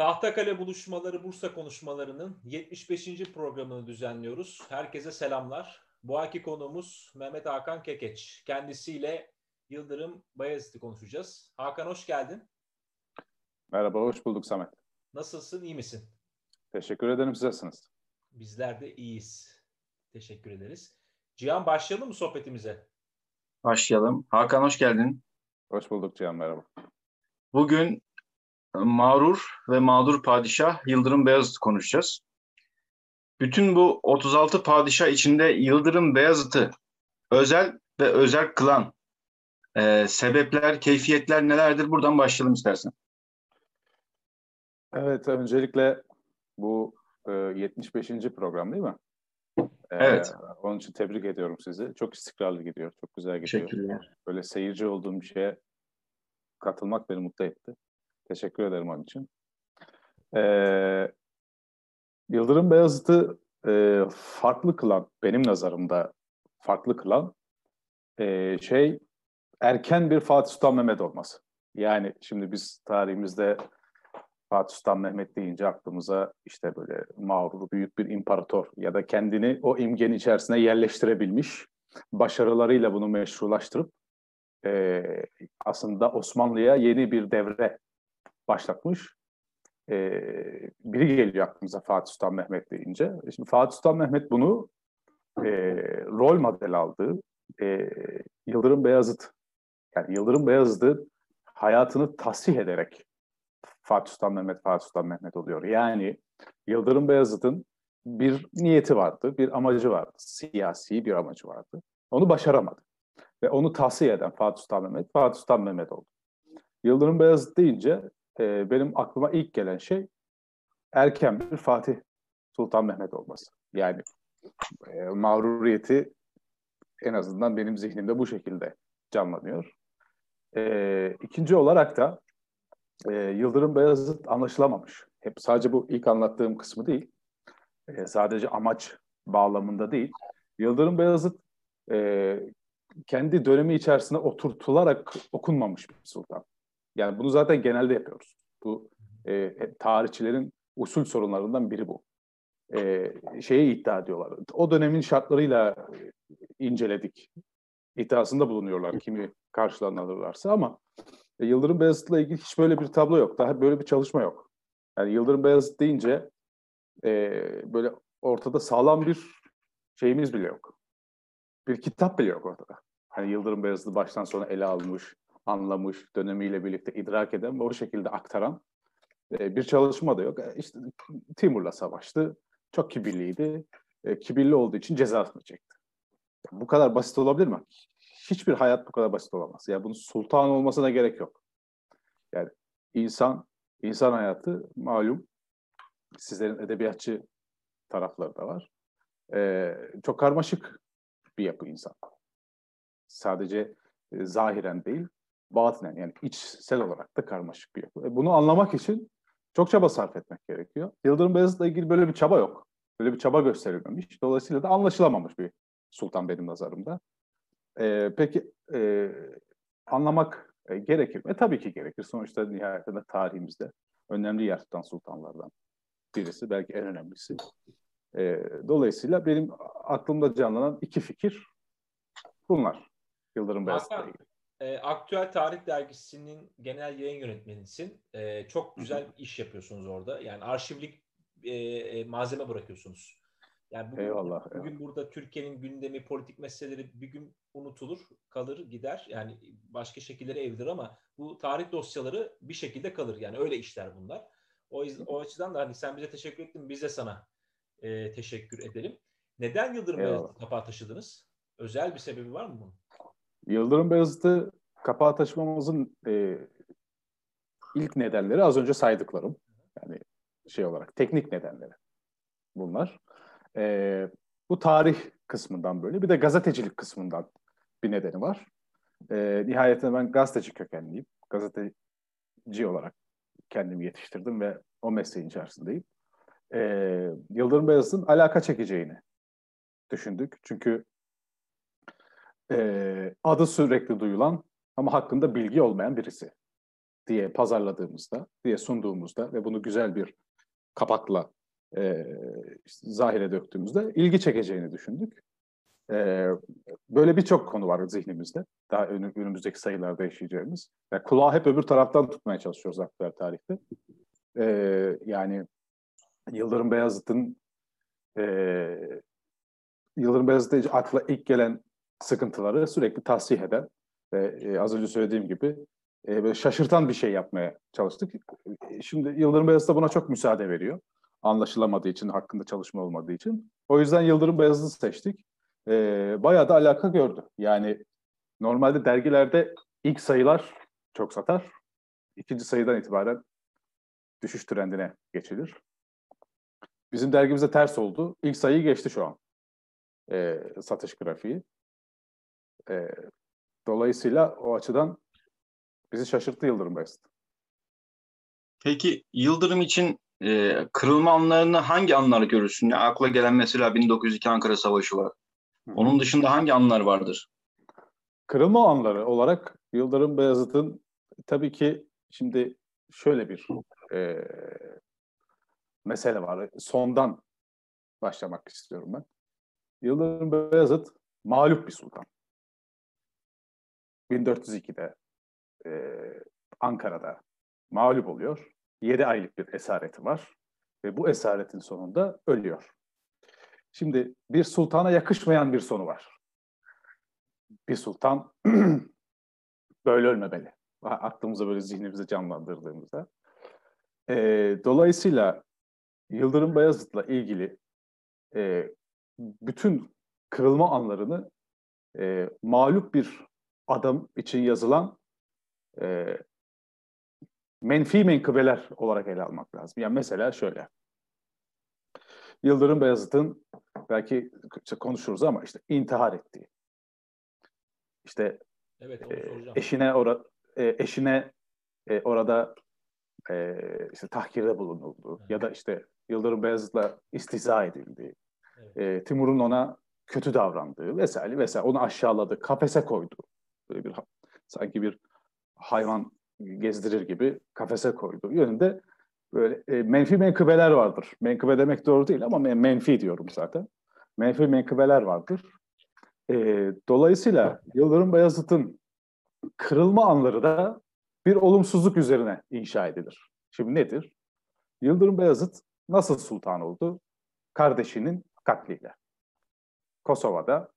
Tahtakale buluşmaları Bursa konuşmalarının 75. programını düzenliyoruz. Herkese selamlar. Bu ayki konuğumuz Mehmet Hakan Kekeç. Kendisiyle Yıldırım Bayezid'i konuşacağız. Hakan hoş geldin. Merhaba, hoş bulduk Samet. Nasılsın, iyi misin? Teşekkür ederim, siz nasılsınız? Bizler de iyiyiz. Teşekkür ederiz. Cihan başlayalım mı sohbetimize? Başlayalım. Hakan hoş geldin. Hoş bulduk Cihan, merhaba. Bugün mağrur ve mağdur padişah Yıldırım Beyazıt konuşacağız. Bütün bu 36 padişah içinde Yıldırım Beyazıt'ı özel ve özel kılan e, sebepler, keyfiyetler nelerdir? Buradan başlayalım istersen. Evet, öncelikle bu e, 75. program değil mi? E, evet. Onun için tebrik ediyorum sizi. Çok istikrarlı gidiyor, çok güzel gidiyor. Teşekkürler. Böyle seyirci olduğum bir şeye katılmak beni mutlu etti. Teşekkür ederim onun için. Ee, Yıldırım Beyazıt'ı e, farklı kılan, benim nazarımda farklı kılan e, şey erken bir Fatih Sultan Mehmet olması. Yani şimdi biz tarihimizde Fatih Sultan Mehmet deyince aklımıza işte böyle mağrur büyük bir imparator ya da kendini o imgenin içerisine yerleştirebilmiş, başarılarıyla bunu meşrulaştırıp e, aslında Osmanlı'ya yeni bir devre başlatmış e, biri geliyor aklımıza Fatih Sultan Mehmet deyince. Şimdi Fatih Sultan Mehmet bunu e, rol model aldığı e, Yıldırım Beyazıt yani Yıldırım Beyazıt'ı hayatını tasih ederek Fatih Sultan Mehmet Fatih Sultan Mehmet oluyor. Yani Yıldırım Beyazıt'ın bir niyeti vardı, bir amacı vardı, siyasi bir amacı vardı. Onu başaramadı. Ve onu tahsiye eden Fatih Sultan Mehmet, Fatih Sultan Mehmet oldu. Yıldırım Beyazıt deyince e, benim aklıma ilk gelen şey erken bir Fatih Sultan Mehmet olması. Yani e, mağruriyeti en azından benim zihnimde bu şekilde canlanıyor. E, ikinci olarak da e, Yıldırım Beyazıt anlaşılamamış. Hep sadece bu ilk anlattığım kısmı değil, e, sadece amaç bağlamında değil. Yıldırım Beyazıt e, kendi dönemi içerisinde oturtularak okunmamış bir sultan. Yani bunu zaten genelde yapıyoruz. Bu e, tarihçilerin usul sorunlarından biri bu. E, şeyi iddia ediyorlar. O dönemin şartlarıyla inceledik. İddiasında bulunuyorlar kimi karşılarına alırlarsa ama e, Yıldırım Beyazıt'la ilgili hiç böyle bir tablo yok. Daha böyle bir çalışma yok. Yani Yıldırım Beyazıt deyince e, böyle ortada sağlam bir şeyimiz bile yok. Bir kitap bile yok ortada. Hani Yıldırım Beyazıt'ı baştan sona ele almış, anlamış, dönemiyle birlikte idrak eden ve o şekilde aktaran e, bir çalışma da yok. E, işte Timur'la savaştı, çok kibirliydi. E, kibirli olduğu için cezasını çekti. bu kadar basit olabilir mi? Hiçbir hayat bu kadar basit olamaz. Yani bunun sultan olmasına gerek yok. Yani insan, insan hayatı malum sizlerin edebiyatçı tarafları da var. Ee, çok karmaşık bir yapı insan. Sadece e, zahiren değil, batinen yani içsel olarak da karmaşık bir yapı. E, bunu anlamak için çok çaba sarf etmek gerekiyor. Yıldırım Beyazıt'la ilgili böyle bir çaba yok. Böyle bir çaba gösterilmemiş. Dolayısıyla da anlaşılamamış bir sultan benim nazarımda. E, peki e, anlamak e, gerekir mi? E, tabii ki gerekir. Sonuçta nihayetinde tarihimizde önemli yer tutan sultanlardan birisi. Belki en önemlisi. E, dolayısıyla benim aklımda canlanan iki fikir bunlar. Yıldırım Beyazıt'la ilgili e, Aktüel Tarih Dergisi'nin genel yayın yönetmenisin. E, çok güzel iş yapıyorsunuz orada. Yani arşivlik e, e, malzeme bırakıyorsunuz. Yani bugün, eyvallah, bugün eyvallah. burada Türkiye'nin gündemi, politik meseleleri bir gün unutulur, kalır, gider. Yani başka şekilleri evdir ama bu tarih dosyaları bir şekilde kalır. Yani öyle işler bunlar. O, o açıdan da hani sen bize teşekkür ettin, biz de sana e, teşekkür edelim. Neden Yıldırım kapağı taşıdınız? Özel bir sebebi var mı bunun? Yıldırım Beyazıt'ı kapağı taşımamızın e, ilk nedenleri az önce saydıklarım. Yani şey olarak teknik nedenleri bunlar. E, bu tarih kısmından böyle bir de gazetecilik kısmından bir nedeni var. E, nihayetinde ben gazeteci kökenliyim. Gazeteci olarak kendimi yetiştirdim ve o mesleğin içerisindeyim. E, Yıldırım Beyazıt'ın alaka çekeceğini düşündük. Çünkü e, adı sürekli duyulan ama hakkında bilgi olmayan birisi diye pazarladığımızda, diye sunduğumuzda ve bunu güzel bir kapakla e, işte zahire döktüğümüzde ilgi çekeceğini düşündük. E, böyle birçok konu var zihnimizde. Daha önümüzdeki sayılarda yaşayacağımız. Yani kulağı hep öbür taraftan tutmaya çalışıyoruz aktüel tarihte. E, yani Yıldırım Beyazıt'ın e, Yıldırım Beyazıt'a akla ilk gelen sıkıntıları sürekli tasih eden ve e, az önce söylediğim gibi e, böyle şaşırtan bir şey yapmaya çalıştık. Şimdi Yıldırım Beyazıt da buna çok müsaade veriyor. Anlaşılamadığı için, hakkında çalışma olmadığı için. O yüzden Yıldırım Beyazıt'ı seçtik. E, bayağı da alaka gördü. Yani normalde dergilerde ilk sayılar çok satar. İkinci sayıdan itibaren düşüş trendine geçilir. Bizim dergimizde ters oldu. İlk sayıyı geçti şu an. E, satış grafiği. E, dolayısıyla o açıdan bizi şaşırttı Yıldırım Beyazıt. Peki Yıldırım için e, kırılma anlarını hangi anlar görürsün? Ya, akla gelen mesela 1902 Ankara Savaşı var. Onun dışında hangi anlar vardır? Kırılma anları olarak Yıldırım Beyazıt'ın tabii ki şimdi şöyle bir e, mesele var. Sondan başlamak istiyorum ben. Yıldırım Beyazıt mağlup bir sultan. 1402'de e, Ankara'da mağlup oluyor. 7 aylık bir esareti var ve bu esaretin sonunda ölüyor. Şimdi bir sultana yakışmayan bir sonu var. Bir sultan böyle ölmemeli. Aklımıza böyle zihnimize canlandırdığımızda. E, dolayısıyla Yıldırım Bayezid'le ilgili e, bütün kırılma anlarını e, mağlup bir adam için yazılan e, menfi menkıbeler olarak ele almak lazım. Yani mesela şöyle. Yıldırım Beyazıt'ın belki işte konuşuruz ama işte intihar ettiği. İşte evet, e, eşine ora, e, eşine e, orada e, işte tahkirde bulunuldu evet. ya da işte Yıldırım Beyazıt'la istihza edildi. Evet. E, Timur'un ona kötü davrandığı vesaire vesaire onu aşağıladı, kafese koydu. Böyle bir sanki bir hayvan gezdirir gibi kafese koydu yönünde böyle e, menfi menkıbeler vardır. Menkıbe demek doğru değil ama menfi diyorum zaten. Menfi menkıbeler vardır. E, dolayısıyla Yıldırım Beyazıt'ın kırılma anları da bir olumsuzluk üzerine inşa edilir. Şimdi nedir? Yıldırım Beyazıt nasıl sultan oldu? Kardeşinin katliyle. Kosova'da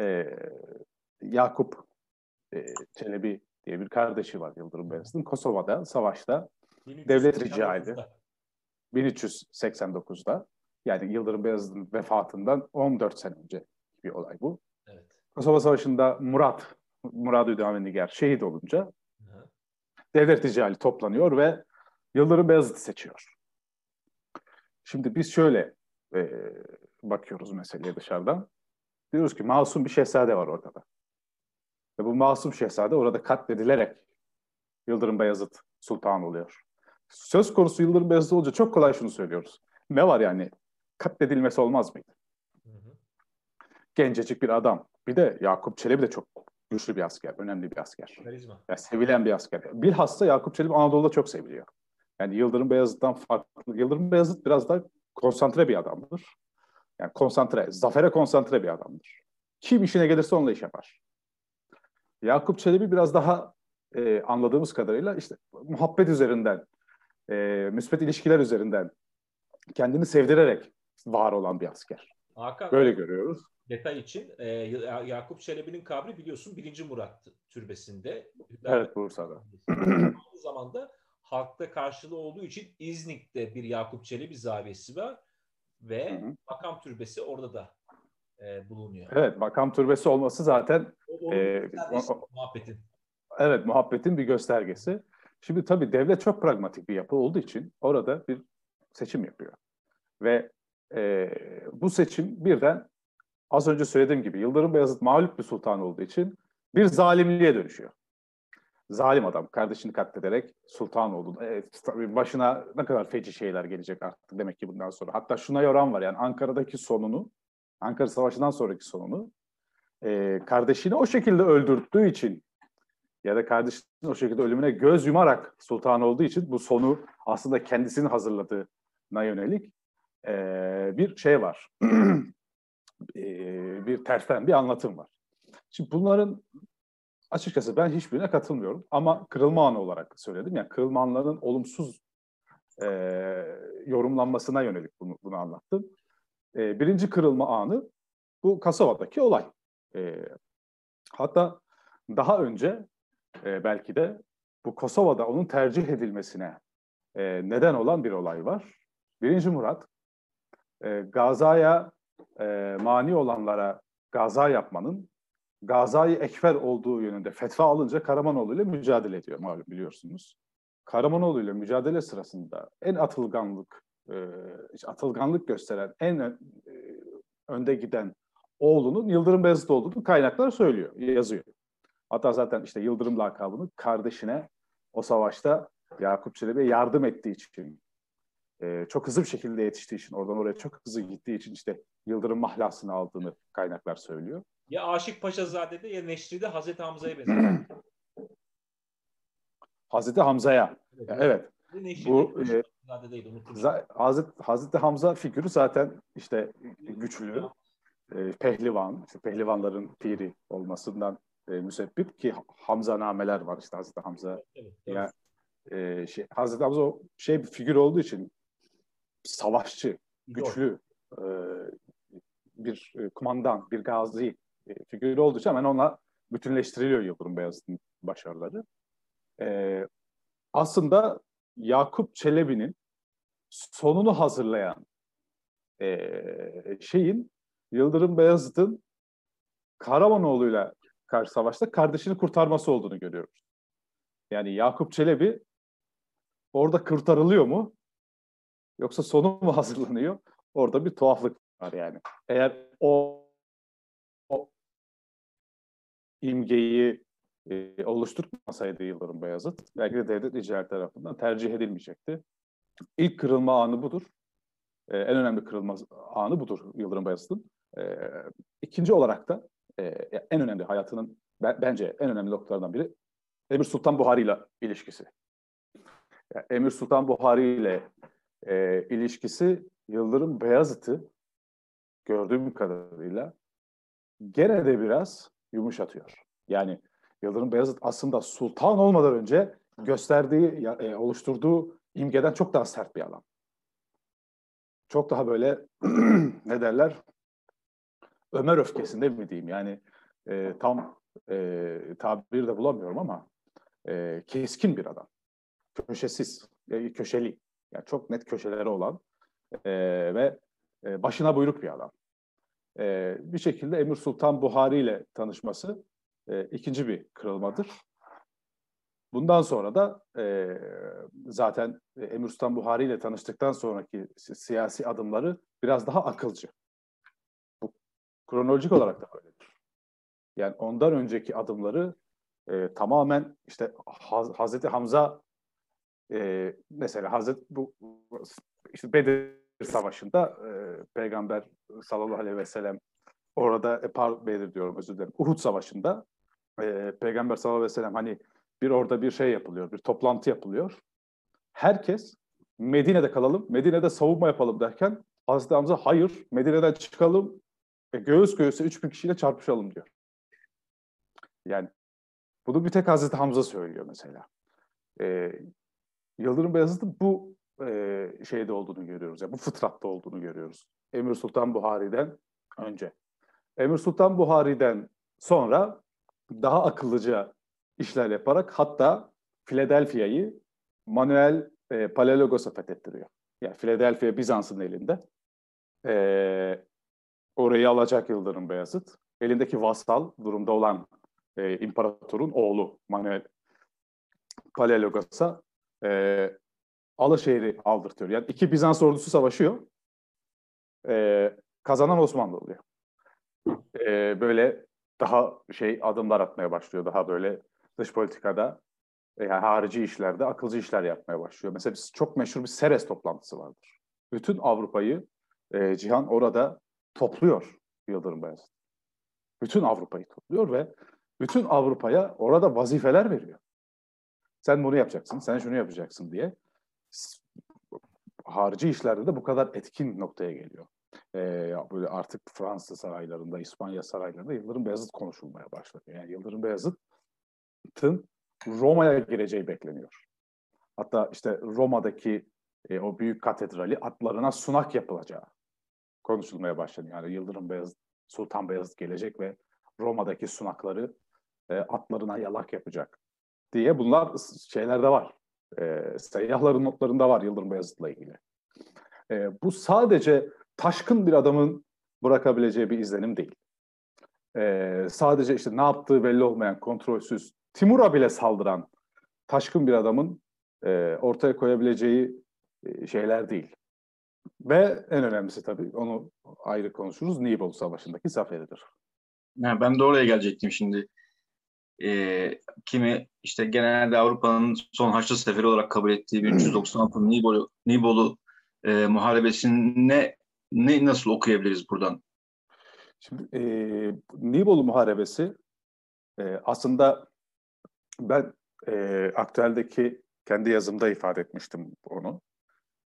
e, Yakup e, Çelebi diye bir kardeşi var Yıldırım Beyazıt'ın. Kosova'da savaşta devlet rica edildi. 1389'da yani Yıldırım Beyazıt'ın vefatından 14 sene önce bir olay bu. Evet. Kosova Savaşı'nda Murat, Murad Üdamendigar şehit olunca Hı. devlet ricali toplanıyor ve Yıldırım Beyazıt'ı seçiyor. Şimdi biz şöyle e, bakıyoruz meseleye dışarıdan. Diyoruz ki masum bir şehzade var orada da. Ve bu masum şehzade orada katledilerek Yıldırım Beyazıt sultan oluyor. Söz konusu Yıldırım Beyazıt olunca çok kolay şunu söylüyoruz. Ne var yani? Katledilmesi olmaz mıydı? Hı hı. Gencecik bir adam. Bir de Yakup Çelebi de çok güçlü bir asker, önemli bir asker. Karizma. Yani sevilen bir asker. Bilhassa Yakup Çelebi Anadolu'da çok seviliyor. Yani Yıldırım Beyazıt'tan farklı. Yıldırım Beyazıt biraz da konsantre bir adamdır. Yani konsantre, zafere konsantre bir adamdır. Kim işine gelirse onunla iş yapar. Yakup Çelebi biraz daha e, anladığımız kadarıyla işte muhabbet üzerinden, e, müspet ilişkiler üzerinden kendini sevdirerek var olan bir asker. Hakan, Böyle görüyoruz. Detay için e, Yakup Çelebi'nin kabri biliyorsun 1. Murat türbesinde. Evet Bursa'da. Aynı zamanda halkta karşılığı olduğu için İznik'te bir Yakup Çelebi zaviyesi var ve hı hı. makam türbesi orada da e, bulunuyor. Evet, makam türbesi olması zaten o, e, o, muhabbetin. Evet, muhabbetin bir göstergesi. Şimdi tabii devlet çok pragmatik bir yapı olduğu için orada bir seçim yapıyor. Ve e, bu seçim birden az önce söylediğim gibi Yıldırım Beyazıt mağlup bir sultan olduğu için bir zalimliğe dönüşüyor. Zalim adam kardeşini katlederek sultan oldu. E, tabii başına ne kadar feci şeyler gelecek artık demek ki bundan sonra. Hatta şuna yoran var yani Ankara'daki sonunu Ankara Savaşı'ndan sonraki sonunu e, kardeşini o şekilde öldürttüğü için ya da kardeşinin o şekilde ölümüne göz yumarak sultan olduğu için bu sonu aslında kendisinin hazırladığına yönelik e, bir şey var. e, bir tersten bir anlatım var. Şimdi bunların açıkçası ben hiçbirine katılmıyorum ama kırılma anı olarak söyledim. Yani kırılma anlarının olumsuz e, yorumlanmasına yönelik bunu, bunu anlattım. E, birinci kırılma anı bu Kasova'daki olay. E, hatta daha önce e, belki de bu Kosova'da onun tercih edilmesine e, neden olan bir olay var. Birinci Murat, e, Gaza'ya e, mani olanlara Gaza yapmanın Gazayı Ekber olduğu yönünde fetva alınca Karamanoğlu ile mücadele ediyor malum biliyorsunuz. Karamanoğlu ile mücadele sırasında en atılganlık e, atılganlık gösteren en e, önde giden oğlunun Yıldırım Beyazıt olduğunu kaynaklar söylüyor, yazıyor. Hatta zaten işte Yıldırım lakabını kardeşine o savaşta Yakup Çelebi'ye yardım ettiği için, e, çok hızlı bir şekilde yetiştiği için, oradan oraya çok hızlı gittiği için işte Yıldırım mahlasını aldığını kaynaklar söylüyor. Ya Aşık Paşazade'de ya Neşri'de Hazreti Hamza'ya benziyor. Hazreti Hamza'ya. Evet. evet. Bu e, Hazreti, Hazreti Hamza figürü zaten işte güçlü, e, pehlivan, işte pehlivanların piri olmasından e, müsebbip ki Hamza nameler var işte Hazreti Hamza. Evet, evet. Yani, e, şey, Hazreti Hamza o şey bir figür olduğu için savaşçı, güçlü e, bir e, kumandan, bir gazi e, figürü olduğu için hemen onunla bütünleştiriliyor Yıldırım Beyazıt'ın başarıları. E, aslında Yakup Çelebi'nin sonunu hazırlayan e, şeyin Yıldırım Beyazıt'ın Karamanoğlu'yla karşı savaşta kardeşini kurtarması olduğunu görüyoruz. Yani Yakup Çelebi orada kurtarılıyor mu? Yoksa sonu mu hazırlanıyor? Orada bir tuhaflık var yani. Eğer o, o imgeyi e, oluşturmasaydı Yıldırım Beyazıt, belki de devlet icra tarafından tercih edilmeyecekti. İlk kırılma anı budur. E, en önemli kırılma anı budur Yıldırım Beyazıt'ın. E, ikinci olarak da e, en önemli hayatının bence en önemli noktalardan biri Emir Sultan Buhari ile ilişkisi. Yani Emir Sultan Buhari ile e, ilişkisi Yıldırım Beyazıt'ı gördüğüm kadarıyla gene de biraz yumuşatıyor. Yani Yıldırım Beyazıt aslında sultan olmadan önce gösterdiği, e, oluşturduğu imgeden çok daha sert bir adam. Çok daha böyle ne derler? Ömer öfkesinde mi diyeyim? Yani e, tam e, tabir de bulamıyorum ama e, keskin bir adam. Köşesiz, e, köşeli. Yani çok net köşeleri olan e, ve e, başına buyruk bir adam. E, bir şekilde Emir Sultan Buhari ile tanışması e, ikinci bir kırılmadır. Bundan sonra da e, zaten Emir Sultan Buhari ile tanıştıktan sonraki siyasi adımları biraz daha akılcı. Bu kronolojik olarak da böyledir. Yani ondan önceki adımları e, tamamen işte Haz Hazreti Hamza e, mesela Hazreti bu işte Bedir Savaşı'nda e, Peygamber sallallahu aleyhi ve sellem orada e, par Bedir diyorum özür dilerim. Uhud Savaşı'nda e, Peygamber sallallahu aleyhi ve sellem hani bir orada bir şey yapılıyor, bir toplantı yapılıyor. Herkes Medine'de kalalım, Medine'de savunma yapalım derken Hazreti Hamza hayır, Medine'den çıkalım, e, göğüs göğüse 3000 kişiyle çarpışalım diyor. Yani bunu bir tek Hazreti Hamza söylüyor mesela. E, Yıldırım Beyazıt'ın bu e, şeyde olduğunu görüyoruz. Yani bu fıtratta olduğunu görüyoruz. Emir Sultan Buhari'den önce. Emir Sultan Buhari'den sonra daha akıllıca işler yaparak hatta Philadelphia'yı Manuel e, Palaiologos'a fethettiriyor. Yani Philadelphia Bizans'ın elinde. E, orayı alacak Yıldırım Beyazıt. Elindeki vasal durumda olan e, imparatorun oğlu Manuel Palaiologos'a e, Alaşehir'i aldırtıyor. Yani iki Bizans ordusu savaşıyor. E, kazanan Osmanlı oluyor. E, böyle daha şey adımlar atmaya başlıyor. Daha böyle dış politikada yani harici işlerde akılcı işler yapmaya başlıyor. Mesela biz, çok meşhur bir Seres toplantısı vardır. Bütün Avrupa'yı e, Cihan orada topluyor Yıldırım Beyazıt. Bütün Avrupa'yı topluyor ve bütün Avrupa'ya orada vazifeler veriyor. Sen bunu yapacaksın, sen şunu yapacaksın diye. Harici işlerde de bu kadar etkin noktaya geliyor. Ee, böyle artık Fransız saraylarında, İspanya saraylarında Yıldırım Beyazıt konuşulmaya başladı. Yani Yıldırım Beyazıt'ın Roma'ya gireceği bekleniyor. Hatta işte Roma'daki e, o büyük katedrali atlarına sunak yapılacağı konuşulmaya başladı. Yani Yıldırım Beyazıt, Sultan Beyazıt gelecek ve Roma'daki sunakları e, atlarına yalak yapacak diye bunlar şeylerde var. E, seyyahların notlarında var Yıldırım Beyazıt'la ilgili. E, bu sadece taşkın bir adamın bırakabileceği bir izlenim değil. E, sadece işte ne yaptığı belli olmayan, kontrolsüz, Timur'a bile saldıran taşkın bir adamın e, ortaya koyabileceği e, şeyler değil. Ve en önemlisi tabii onu ayrı konuşuruz. Nibolu Savaşı'ndaki zaferidir. Ha, ben de oraya gelecektim şimdi. Ee, kimi işte genelde Avrupa'nın son Haçlı Seferi olarak kabul ettiği 1396 Nibolu, Nibolu e, muharebesini ne, nasıl okuyabiliriz buradan? Şimdi e, Nibolu Muharebesi e, aslında ben e, aktueldeki kendi yazımda ifade etmiştim onu.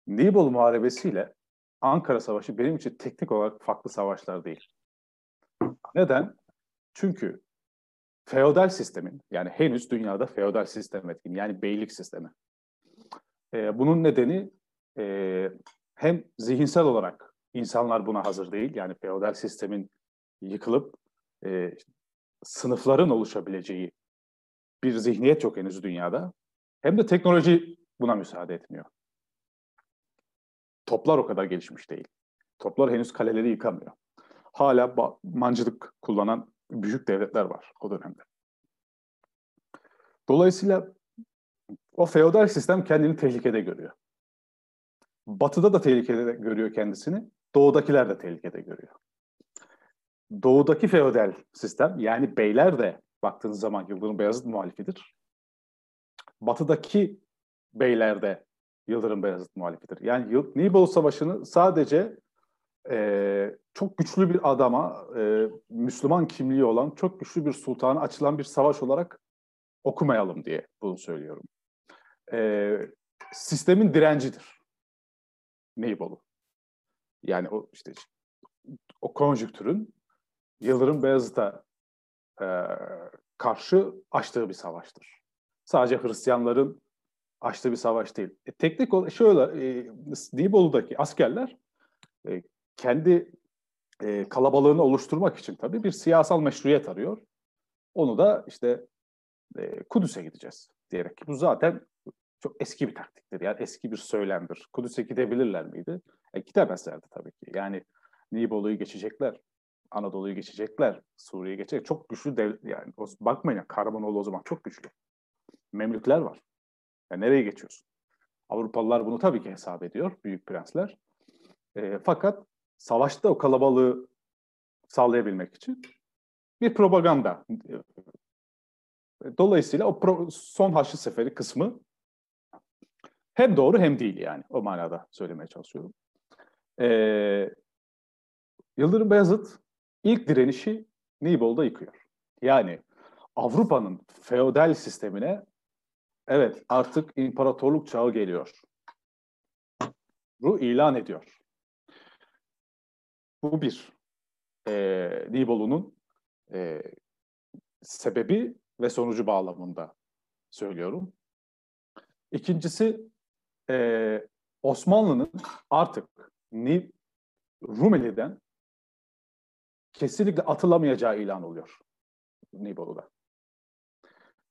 Nibolu Muharebesi ile Ankara Savaşı benim için teknik olarak farklı savaşlar değil. Neden? Çünkü feodal sistemin, yani henüz dünyada feodal sistem etkin, yani beylik sistemi. Ee, bunun nedeni e, hem zihinsel olarak insanlar buna hazır değil, yani feodal sistemin yıkılıp e, sınıfların oluşabileceği bir zihniyet yok henüz dünyada. Hem de teknoloji buna müsaade etmiyor. Toplar o kadar gelişmiş değil. Toplar henüz kaleleri yıkamıyor. Hala mancılık kullanan büyük devletler var o dönemde. Dolayısıyla o feodal sistem kendini tehlikede görüyor. Batı'da da tehlikede görüyor kendisini, doğudakiler de tehlikede görüyor. Doğudaki feodal sistem yani beyler de baktığınız zaman Yıldırım Beyazıt muhalifidir. Batı'daki beyler de Yıldırım Beyazıt muhalifidir. Yani Nibolu Savaşı'nı sadece e, çok güçlü bir adama, e, Müslüman kimliği olan, çok güçlü bir sultana açılan bir savaş olarak okumayalım diye bunu söylüyorum. E, sistemin direncidir Nibolu. Yani o işte o konjüktürün Yıldırım Beyazıt'a e, karşı açtığı bir savaştır. Sadece Hristiyanların açtığı bir savaş değil. E, teknik olarak şöyle, e, Nibolu'daki askerler e, kendi e, kalabalığını oluşturmak için tabii bir siyasal meşruiyet arıyor. Onu da işte e, Kudüs'e gideceğiz diyerek. Bu zaten çok eski bir taktiktir. Yani eski bir söylemdir. Kudüs'e gidebilirler miydi? E, gidemezlerdi tabii ki. Yani Nibolu'yu geçecekler. Anadolu'yu geçecekler. Suriye'yi geçecek. Çok güçlü devlet. Yani bakmayın ya Karamanoğlu o zaman çok güçlü. Memlükler var. Yani nereye geçiyorsun? Avrupalılar bunu tabii ki hesap ediyor. Büyük prensler. E, fakat savaşta o kalabalığı sağlayabilmek için bir propaganda. Dolayısıyla o pro, son Haçlı Seferi kısmı hem doğru hem değil yani. O manada söylemeye çalışıyorum. Ee, Yıldırım Beyazıt ilk direnişi Nibolu'da yıkıyor. Yani Avrupa'nın feodal sistemine evet artık imparatorluk çağı geliyor. Bu ilan ediyor. Bu bir. E, Nibolu'nun e, sebebi ve sonucu bağlamında söylüyorum. İkincisi e, Osmanlı'nın artık Rumeli'den kesinlikle atılamayacağı ilan oluyor Nibolu'da.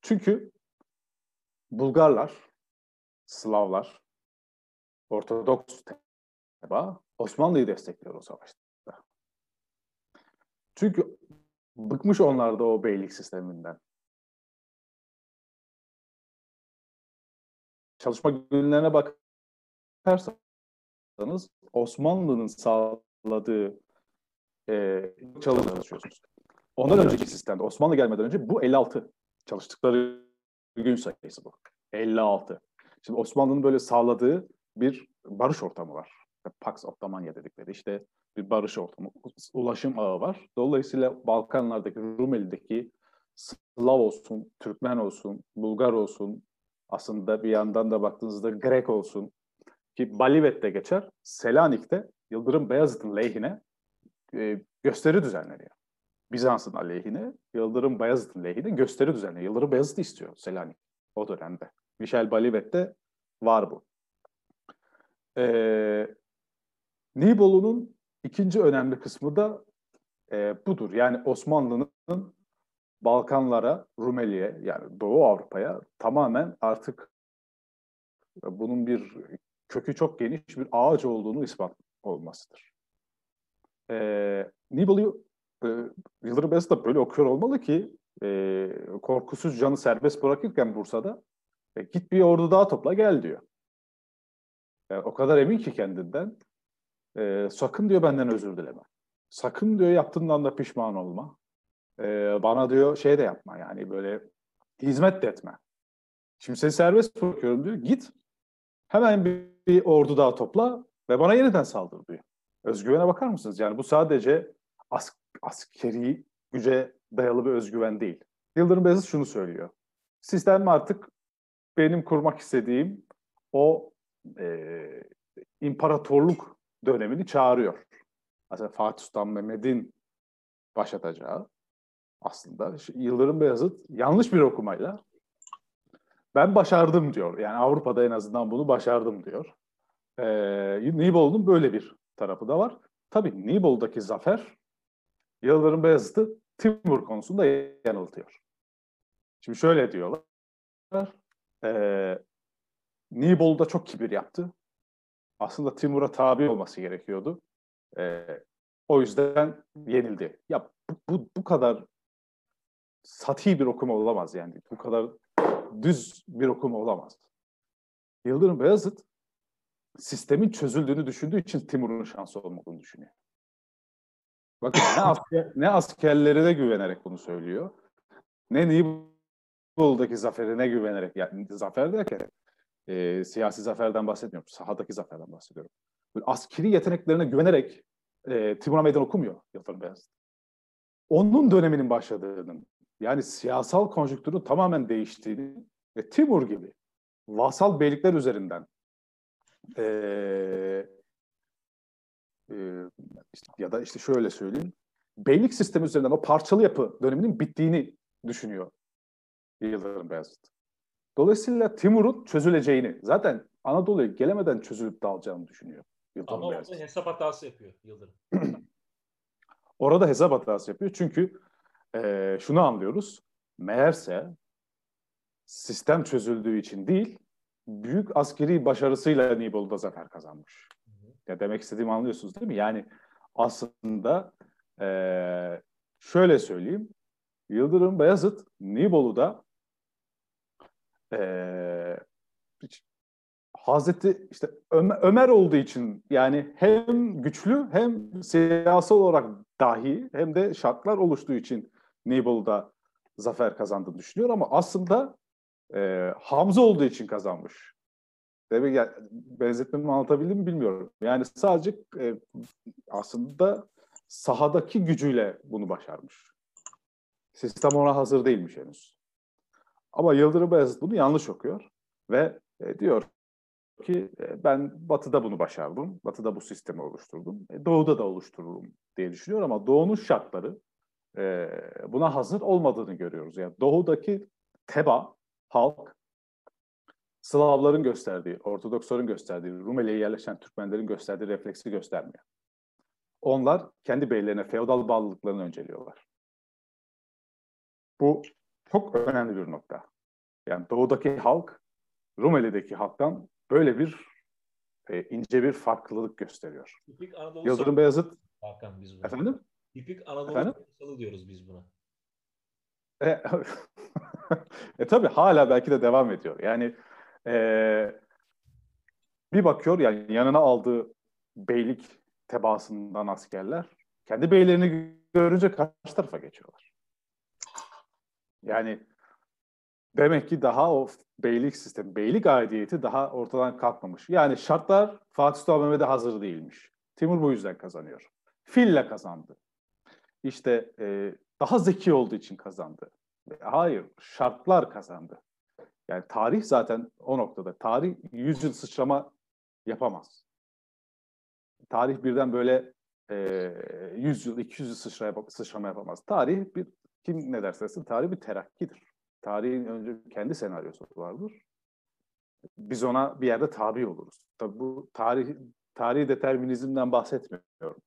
Çünkü Bulgarlar, Slavlar, Ortodoks teba Osmanlı'yı destekliyor o savaşta. Çünkü bıkmış onlar da o beylik sisteminden. Çalışma günlerine bakarsanız Osmanlı'nın sağladığı e, çalışıyorsunuz. Ondan önceki sistemde Osmanlı gelmeden önce bu 56 çalıştıkları gün sayısı bu. 56. Şimdi Osmanlı'nın böyle sağladığı bir barış ortamı var. Pax Ottomania dedikleri işte bir barış ortamı, ulaşım ağı var. Dolayısıyla Balkanlardaki, Rumeli'deki Slav olsun, Türkmen olsun, Bulgar olsun, aslında bir yandan da baktığınızda Grek olsun ki Balivet'te geçer, Selanik'te Yıldırım Beyazıt'ın lehine e, gösteri düzenleniyor. Bizans'ın aleyhine, Yıldırım Beyazıt'ın lehine gösteri düzenliyor. Yıldırım Beyazıt istiyor Selanik o dönemde. Michel Balivet'te var bu. Ee, Nibolu'nun ikinci önemli kısmı da e, budur. Yani Osmanlı'nın Balkanlara, Rumeli'ye yani Doğu Avrupa'ya tamamen artık bunun bir kökü çok geniş bir ağaç olduğunu ispat olmasıdır. Ee, Nibolu e, Yıldırım Beyazıt da böyle okuyor olmalı ki e, korkusuz canı serbest bırakırken Bursa'da e, git bir ordu daha topla gel diyor. Yani o kadar emin ki kendinden e, sakın diyor benden özür dileme. Sakın diyor yaptığından da pişman olma. E, bana diyor şey de yapma yani böyle hizmet de etme. Şimdi seni serbest bırakıyorum diyor. Git hemen bir, bir ordu daha topla ve bana yeniden saldır diyor. Özgüvene bakar mısınız? Yani bu sadece as askeri güce dayalı bir özgüven değil. Yıldırım Beyazıt şunu söylüyor. Sistem artık benim kurmak istediğim o e, imparatorluk dönemini çağırıyor. Mesela Fatih Sultan Mehmet'in başlatacağı aslında Yıldırım Beyazıt yanlış bir okumayla ben başardım diyor. Yani Avrupa'da en azından bunu başardım diyor. Ee, Nibolu'nun böyle bir tarafı da var. Tabii Nibolu'daki zafer Yıldırım Beyazıt'ı Timur konusunda yanıltıyor. Şimdi şöyle diyorlar. E, Nibolu'da çok kibir yaptı. Aslında Timur'a tabi olması gerekiyordu. E, o yüzden yenildi. Ya bu, bu, bu kadar sati bir okuma olamaz yani. Bu kadar düz bir okuma olamaz. Yıldırım Beyazıt sistemin çözüldüğünü düşündüğü için Timur'un şansı olmadığını düşünüyor. Bakın ne, asker, ne askerlerine güvenerek bunu söylüyor. Ne Nibolu'daki zaferine güvenerek. Yani zafer derken e, siyasi zaferden bahsetmiyorum. Sahadaki zaferden bahsediyorum. Böyle askeri yeteneklerine güvenerek e, Timur'a meydan okumuyor Yıldırım Beyazıt. Onun döneminin başladığının yani siyasal konjüktürün tamamen değiştiğini ve Timur gibi vasal beylikler üzerinden e, e, işte, ya da işte şöyle söyleyeyim beylik sistemi üzerinden o parçalı yapı döneminin bittiğini düşünüyor Yıldırım Beyazıt. Dolayısıyla Timur'un çözüleceğini zaten Anadolu'ya gelemeden çözülüp dağılacağını düşünüyor. Yıldırım Ama Beyazıt. orada hesap hatası yapıyor Yıldırım. orada hesap hatası yapıyor çünkü e, şunu anlıyoruz. Meğerse sistem çözüldüğü için değil, büyük askeri başarısıyla Nibolu'da zafer kazanmış. Ya demek istediğimi anlıyorsunuz değil mi? Yani aslında e, şöyle söyleyeyim. Yıldırım Bayezid Nibolu'da e, Hazreti işte Ömer, Ömer olduğu için yani hem güçlü hem siyasal olarak dahi hem de şartlar oluştuğu için Nibolu'da zafer kazandığını düşünüyor ama aslında e, Hamza olduğu için kazanmış. Demek yani, benzetmemi anlatabildim mi bilmiyorum. Yani sadece e, aslında sahadaki gücüyle bunu başarmış. Sistem ona hazır değilmiş henüz. Ama Yıldırım Beyazıt bunu yanlış okuyor ve e, diyor ki e, ben Batı'da bunu başardım. Batı'da bu sistemi oluşturdum. E, doğu'da da oluştururum diye düşünüyor ama Doğu'nun şartları e, buna hazır olmadığını görüyoruz. Yani Doğu'daki Teba halk Slavların gösterdiği, Ortodoksların gösterdiği, Rumeli'ye yerleşen Türkmenlerin gösterdiği refleksi göstermiyor. Onlar kendi beylerine feodal bağlılıklarını önceliyorlar. Bu çok önemli bir nokta. Yani doğudaki halk Rumeli'deki halktan böyle bir e, ince bir farklılık gösteriyor. Yıldırım Beyazıt Hakan biz. Efendim? Tipik Anadolu Efendim? diyoruz biz buna. E, e tabii hala belki de devam ediyor. Yani e, bir bakıyor yani yanına aldığı beylik tebaasından askerler kendi beylerini görünce karşı tarafa geçiyorlar. Yani demek ki daha o beylik sistemi, beylik aidiyeti daha ortadan kalkmamış. Yani şartlar Fatih Sultan Mehmet'e hazır değilmiş. Timur bu yüzden kazanıyor. Fille kazandı. İşte e, daha zeki olduğu için kazandı. Hayır, şartlar kazandı. Yani tarih zaten o noktada. Tarih 100 yıl sıçrama yapamaz. Tarih birden böyle e, 100 yıl, 200 yıl sıçrama, sıçrama yapamaz. Tarih bir, kim ne derse desin, tarih bir terakkidir. Tarihin önce kendi senaryosu vardır. Biz ona bir yerde tabi oluruz. Tabi bu tarih, tarihi determinizmden bahsetmiyorum.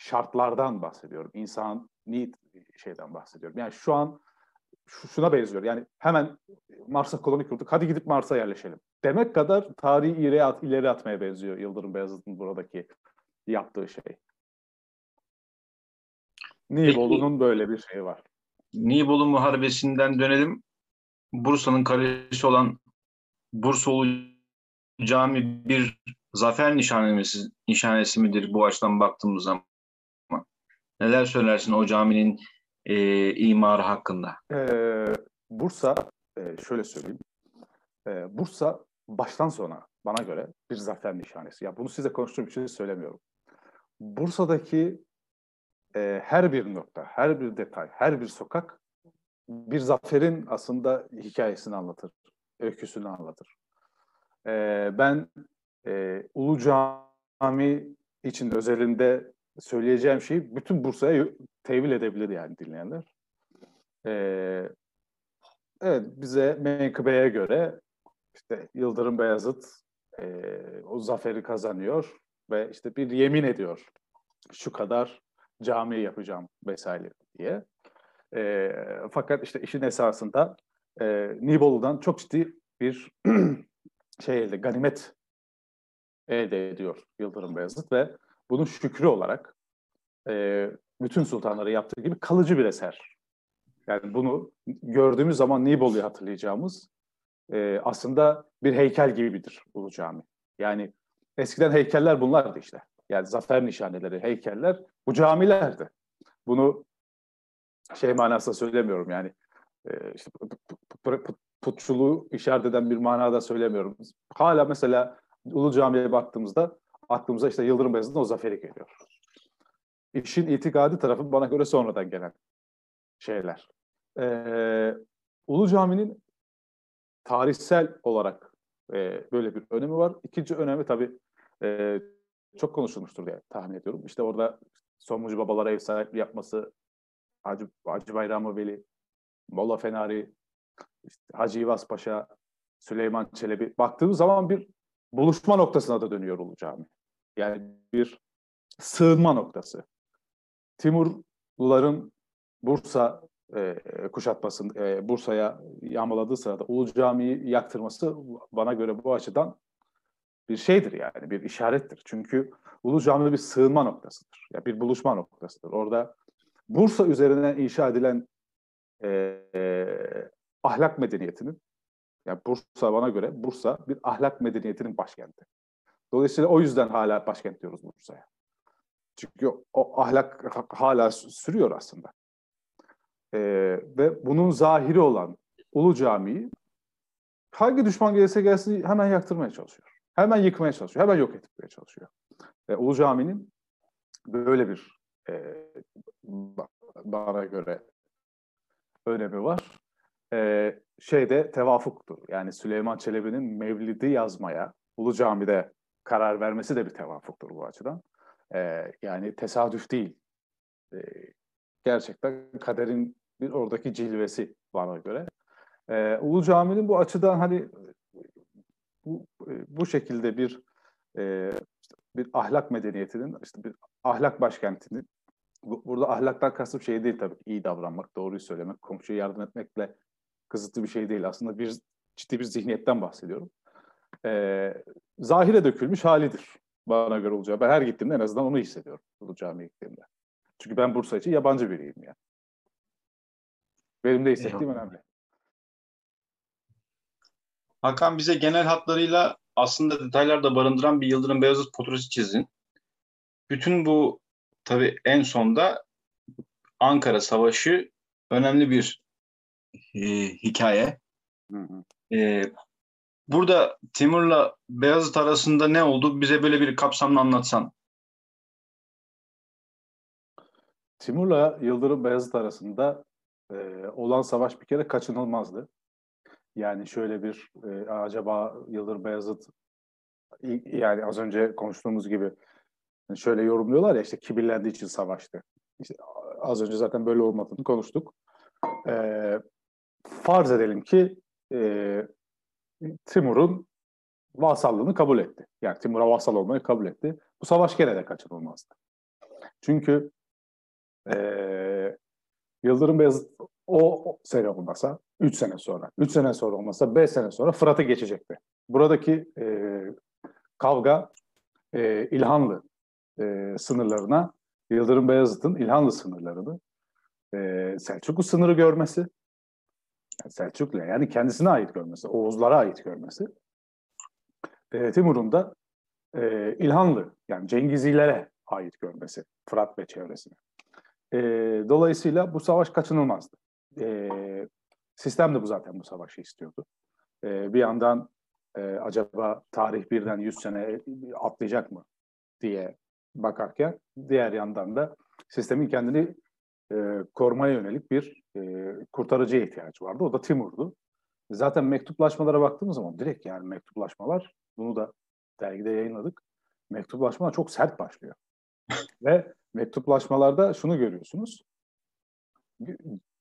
Şartlardan bahsediyorum. İnsan need şeyden bahsediyorum. Yani şu an şuna benziyor. Yani hemen Mars'a koloni kurduk. Hadi gidip Mars'a yerleşelim. Demek kadar tarihi ileri, at, ileri atmaya benziyor Yıldırım Beyazıt'ın buradaki yaptığı şey. Nibolu'nun böyle bir şeyi var. Nibolu Muharebesi'nden dönelim. Bursa'nın kalesi olan Bursalı Cami bir zafer nişanesi, nişanesi midir bu açıdan baktığımız zaman? Neler söylersin o caminin e, imarı hakkında? Ee, Bursa, e, şöyle söyleyeyim. E, Bursa baştan sona bana göre bir zafer nişanesi. Ya bunu size konuştuğum için söylemiyorum. Bursa'daki e, her bir nokta, her bir detay, her bir sokak bir zaferin aslında hikayesini anlatır, öyküsünü anlatır. E, ben e, Ulu Cami için özelinde söyleyeceğim şeyi bütün Bursa'ya tevil edebilir yani dinleyenler. Ee, evet bize menkıbeye göre işte Yıldırım Beyazıt e, o zaferi kazanıyor ve işte bir yemin ediyor şu kadar cami yapacağım vesaire diye. E, fakat işte işin esasında e, Nibolu'dan çok ciddi bir şey elde, ganimet elde ediyor Yıldırım Beyazıt ve bunun şükrü olarak e, bütün sultanları yaptığı gibi kalıcı bir eser. Yani bunu gördüğümüz zaman Nibolu'yu hatırlayacağımız e, aslında bir heykel gibidir Ulu Cami. Yani eskiden heykeller bunlardı işte. Yani zafer nişaneleri, heykeller bu camilerdi. Bunu şey manasında söylemiyorum yani e, işte putçuluğu işaret eden bir manada söylemiyorum. Hala mesela Ulu Cami'ye baktığımızda aklımıza işte Yıldırım Beyazıt'ın o zaferi geliyor. İşin itikadi tarafı bana göre sonradan gelen şeyler. Ee, Ulu Cami'nin tarihsel olarak e, böyle bir önemi var. İkinci önemi tabii e, çok konuşulmuştur diye tahmin ediyorum. İşte orada Sonmucu babalara ev sahipliği yapması, Hacı, Hacı Bayramı Veli, Molla Fenari, işte Hacı İvaz Paşa, Süleyman Çelebi. Baktığımız zaman bir buluşma noktasına da dönüyor Ulu Cami. Yani bir sığınma noktası. Timurluların Bursa e, kuşatmasın, e, Bursa'ya yağmaladığı sırada Ulu Cami'yi yaktırması bana göre bu açıdan bir şeydir yani, bir işarettir. Çünkü Ulu Cami bir sığınma noktasıdır, ya bir buluşma noktasıdır. Orada Bursa üzerinden inşa edilen e, e, ahlak medeniyetinin, yani Bursa bana göre Bursa bir ahlak medeniyetinin başkenti. Dolayısıyla o yüzden hala başkent diyoruz Bursa'ya. Çünkü o ahlak hala sürüyor aslında. Ee, ve bunun zahiri olan Ulu Cami'yi hangi düşman gelirse gelsin hemen yaktırmaya çalışıyor. Hemen yıkmaya çalışıyor. Hemen yok etmeye çalışıyor. Ve Ulu Cami'nin böyle bir e, bana göre önemi var. E, şeyde tevafuktur. Yani Süleyman Çelebi'nin Mevlid'i yazmaya Ulu Cami'de karar vermesi de bir tevafuktur bu açıdan. E, yani tesadüf değil. E, gerçekten kaderin bir oradaki cilvesi bana göre. E, Ulu Cami'nin bu açıdan hani bu, bu şekilde bir e, işte bir ahlak medeniyetinin, işte bir ahlak başkentinin bu, burada ahlaktan kastım şey değil tabii iyi davranmak, doğruyu söylemek, komşuya yardım etmekle kızıtlı bir şey değil. Aslında bir ciddi bir zihniyetten bahsediyorum. E, zahire dökülmüş halidir bana göre olacağı. Ben her gittiğimde en azından onu hissediyorum bu camiye gittiğimde. Çünkü ben Bursa için yabancı biriyim yani. Benim de hissettiğim önemli. Hakan bize genel hatlarıyla aslında detaylar barındıran bir Yıldırım Beyazıt portresi çizdin. Bütün bu tabii en sonda Ankara Savaşı önemli bir e, hikaye. Hı hı. E, Burada Timur'la Beyazıt arasında ne oldu? Bize böyle bir kapsamlı anlatsan. Timur'la Yıldırım Beyazıt arasında e, olan savaş bir kere kaçınılmazdı. Yani şöyle bir e, acaba Yıldırım Beyazıt yani az önce konuştuğumuz gibi şöyle yorumluyorlar ya işte kibirlendiği için savaştı. İşte az önce zaten böyle olmadığını konuştuk. E, farz edelim ki e, Timur'un vasallığını kabul etti. Yani Timur'a vasal olmayı kabul etti. Bu savaş gene de kaçınılmazdı. Çünkü e, Yıldırım Beyazıt o sene olmasa 3 sene sonra, 3 sene sonra olmasa 5 sene sonra Fırat'ı geçecekti. Buradaki e, kavga e, İlhanlı e, sınırlarına, Yıldırım Beyazıt'ın İlhanlı sınırlarını e, Selçuklu sınırı görmesi, yani Selçuklu yani kendisine ait görmesi, Oğuzlara ait görmesi, e, Timur'un da e, İlhanlı yani Cengizilere ait görmesi, Fırat ve çevresine. E, dolayısıyla bu savaş kaçınılmazdı. E, sistem de bu zaten bu savaşı istiyordu. E, bir yandan e, acaba tarih birden 100 sene atlayacak mı diye bakarken diğer yandan da sistemin kendini e, korumaya yönelik bir e, kurtarıcıya ihtiyacı vardı. O da Timur'du. Zaten mektuplaşmalara baktığımız zaman direkt yani mektuplaşmalar bunu da dergide yayınladık. Mektuplaşmalar çok sert başlıyor. Ve mektuplaşmalarda şunu görüyorsunuz.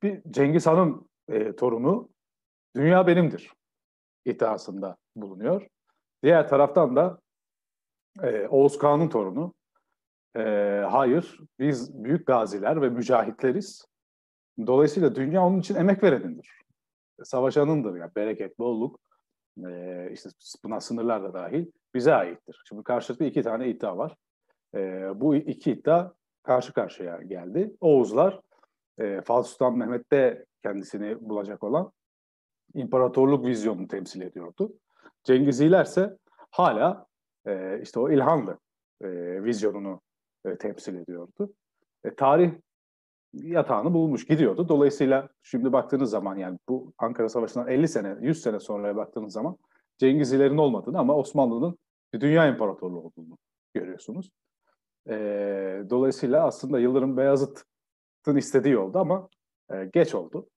Bir Cengiz Han'ın e, torunu dünya benimdir iddiasında bulunuyor. Diğer taraftan da e, Oğuz Kağan'ın torunu e, hayır biz büyük gaziler ve mücahitleriz. Dolayısıyla dünya onun için emek verenindir. Savaşanındır. Yani bereket, bolluk e, işte buna sınırlar da dahil bize aittir. Şimdi karşılıklı iki tane iddia var. E, bu iki iddia karşı karşıya geldi. Oğuzlar e, Fatih Sultan Mehmet'te kendisini bulacak olan imparatorluk vizyonunu temsil ediyordu. Cengiziler ise hala e, işte o İlhanlı e, vizyonunu e, temsil ediyordu. E, tarih yatağını bulmuş gidiyordu. Dolayısıyla şimdi baktığınız zaman yani bu Ankara Savaşı'ndan 50 sene, 100 sene sonraya baktığınız zaman Cengizlilerin olmadığını ama Osmanlı'nın bir dünya imparatorluğu olduğunu görüyorsunuz. E, dolayısıyla aslında Yıldırım Beyazıt'ın istediği oldu ama e, geç oldu.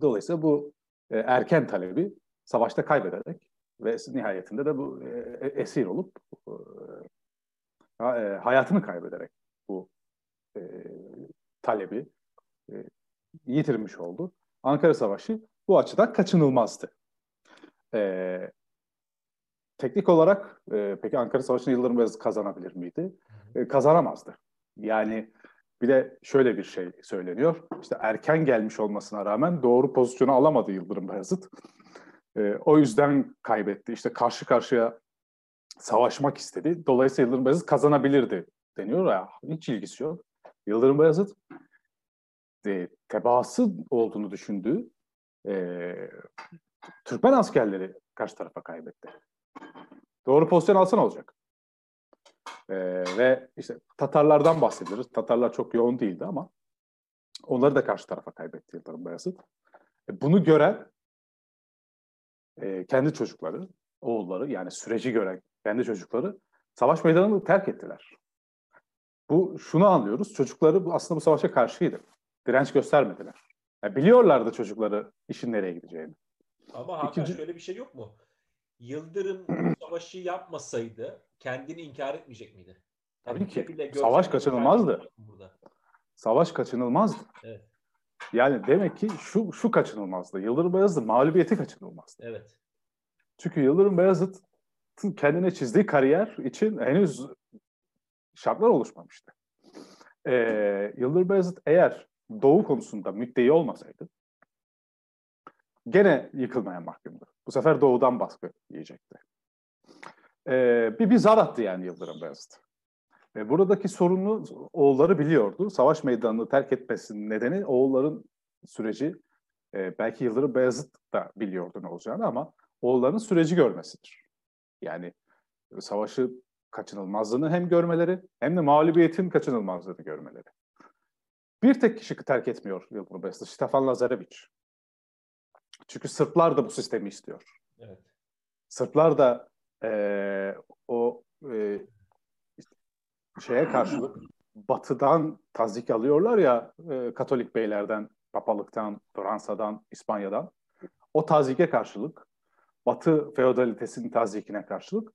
Dolayısıyla bu e, erken talebi savaşta kaybederek ve nihayetinde de bu e, esir olup e, hayatını kaybederek bu e, talebi e, yitirmiş oldu. Ankara Savaşı bu açıdan kaçınılmazdı. E, teknik olarak e, peki Ankara Savaşı'nı Beyazıt kazanabilir miydi? E, kazanamazdı. Yani bir de şöyle bir şey söyleniyor. İşte erken gelmiş olmasına rağmen doğru pozisyonu alamadı Yıldırım Beyazıt. E, o yüzden kaybetti. İşte karşı karşıya savaşmak istedi. Dolayısıyla Yıldırım Beyazıt kazanabilirdi deniyor ya. Hiç ilgisi yok. Yıldırım Beyazıt e, tebaası olduğunu düşündüğü e, Türkmen askerleri karşı tarafa kaybetti. Doğru pozisyon alsan olacak. E, ve işte Tatarlardan bahsederiz. Tatarlar çok yoğun değildi ama onları da karşı tarafa kaybetti Yıldırım Beyazıt. E, bunu gören e, kendi çocukları, oğulları yani süreci gören kendi çocukları savaş meydanını terk ettiler. Bu şunu anlıyoruz. Çocukları bu aslında bu savaşa karşıydı. Direnç göstermediler. Yani biliyorlardı çocukları işin nereye gideceğini. Ama Hakan İkinci... şöyle bir şey yok mu? Yıldırım savaşı yapmasaydı kendini inkar etmeyecek miydi? Tabii ki. Savaş kaçınılmazdı. Burada. Savaş kaçınılmazdı. Evet. Yani demek ki şu şu kaçınılmazdı. Yıldırım Beyazıt mağlubiyeti kaçınılmazdı. Evet. Çünkü Yıldırım Beyazıt kendine çizdiği kariyer için henüz şartlar oluşmamıştı. Ee, Yıldırım Beyazıt eğer Doğu konusunda müddeyi olmasaydı gene yıkılmaya mahkumdu. Bu sefer Doğu'dan baskı yiyecekti. Ee, bir, bir zar attı yani Yıldırım Beyazıt. Ve buradaki sorunu oğulları biliyordu. Savaş meydanını terk etmesinin nedeni oğulların süreci e, belki Yıldırım Beyazıt da biliyordu ne olacağını ama oğulların süreci görmesidir. Yani savaşı kaçınılmazlığını hem görmeleri hem de mağlubiyetin kaçınılmazlığını görmeleri. Bir tek kişi terk etmiyor Yıldırım Beyazıt, Stefan Lazarevic. Çünkü Sırplar da bu sistemi istiyor. Evet. Sırplar da e, o e, şeye karşılık batıdan tazik alıyorlar ya e, Katolik beylerden papalıktan, Fransa'dan, İspanya'dan. O tazike karşılık, Batı feodalitesinin tazikine karşılık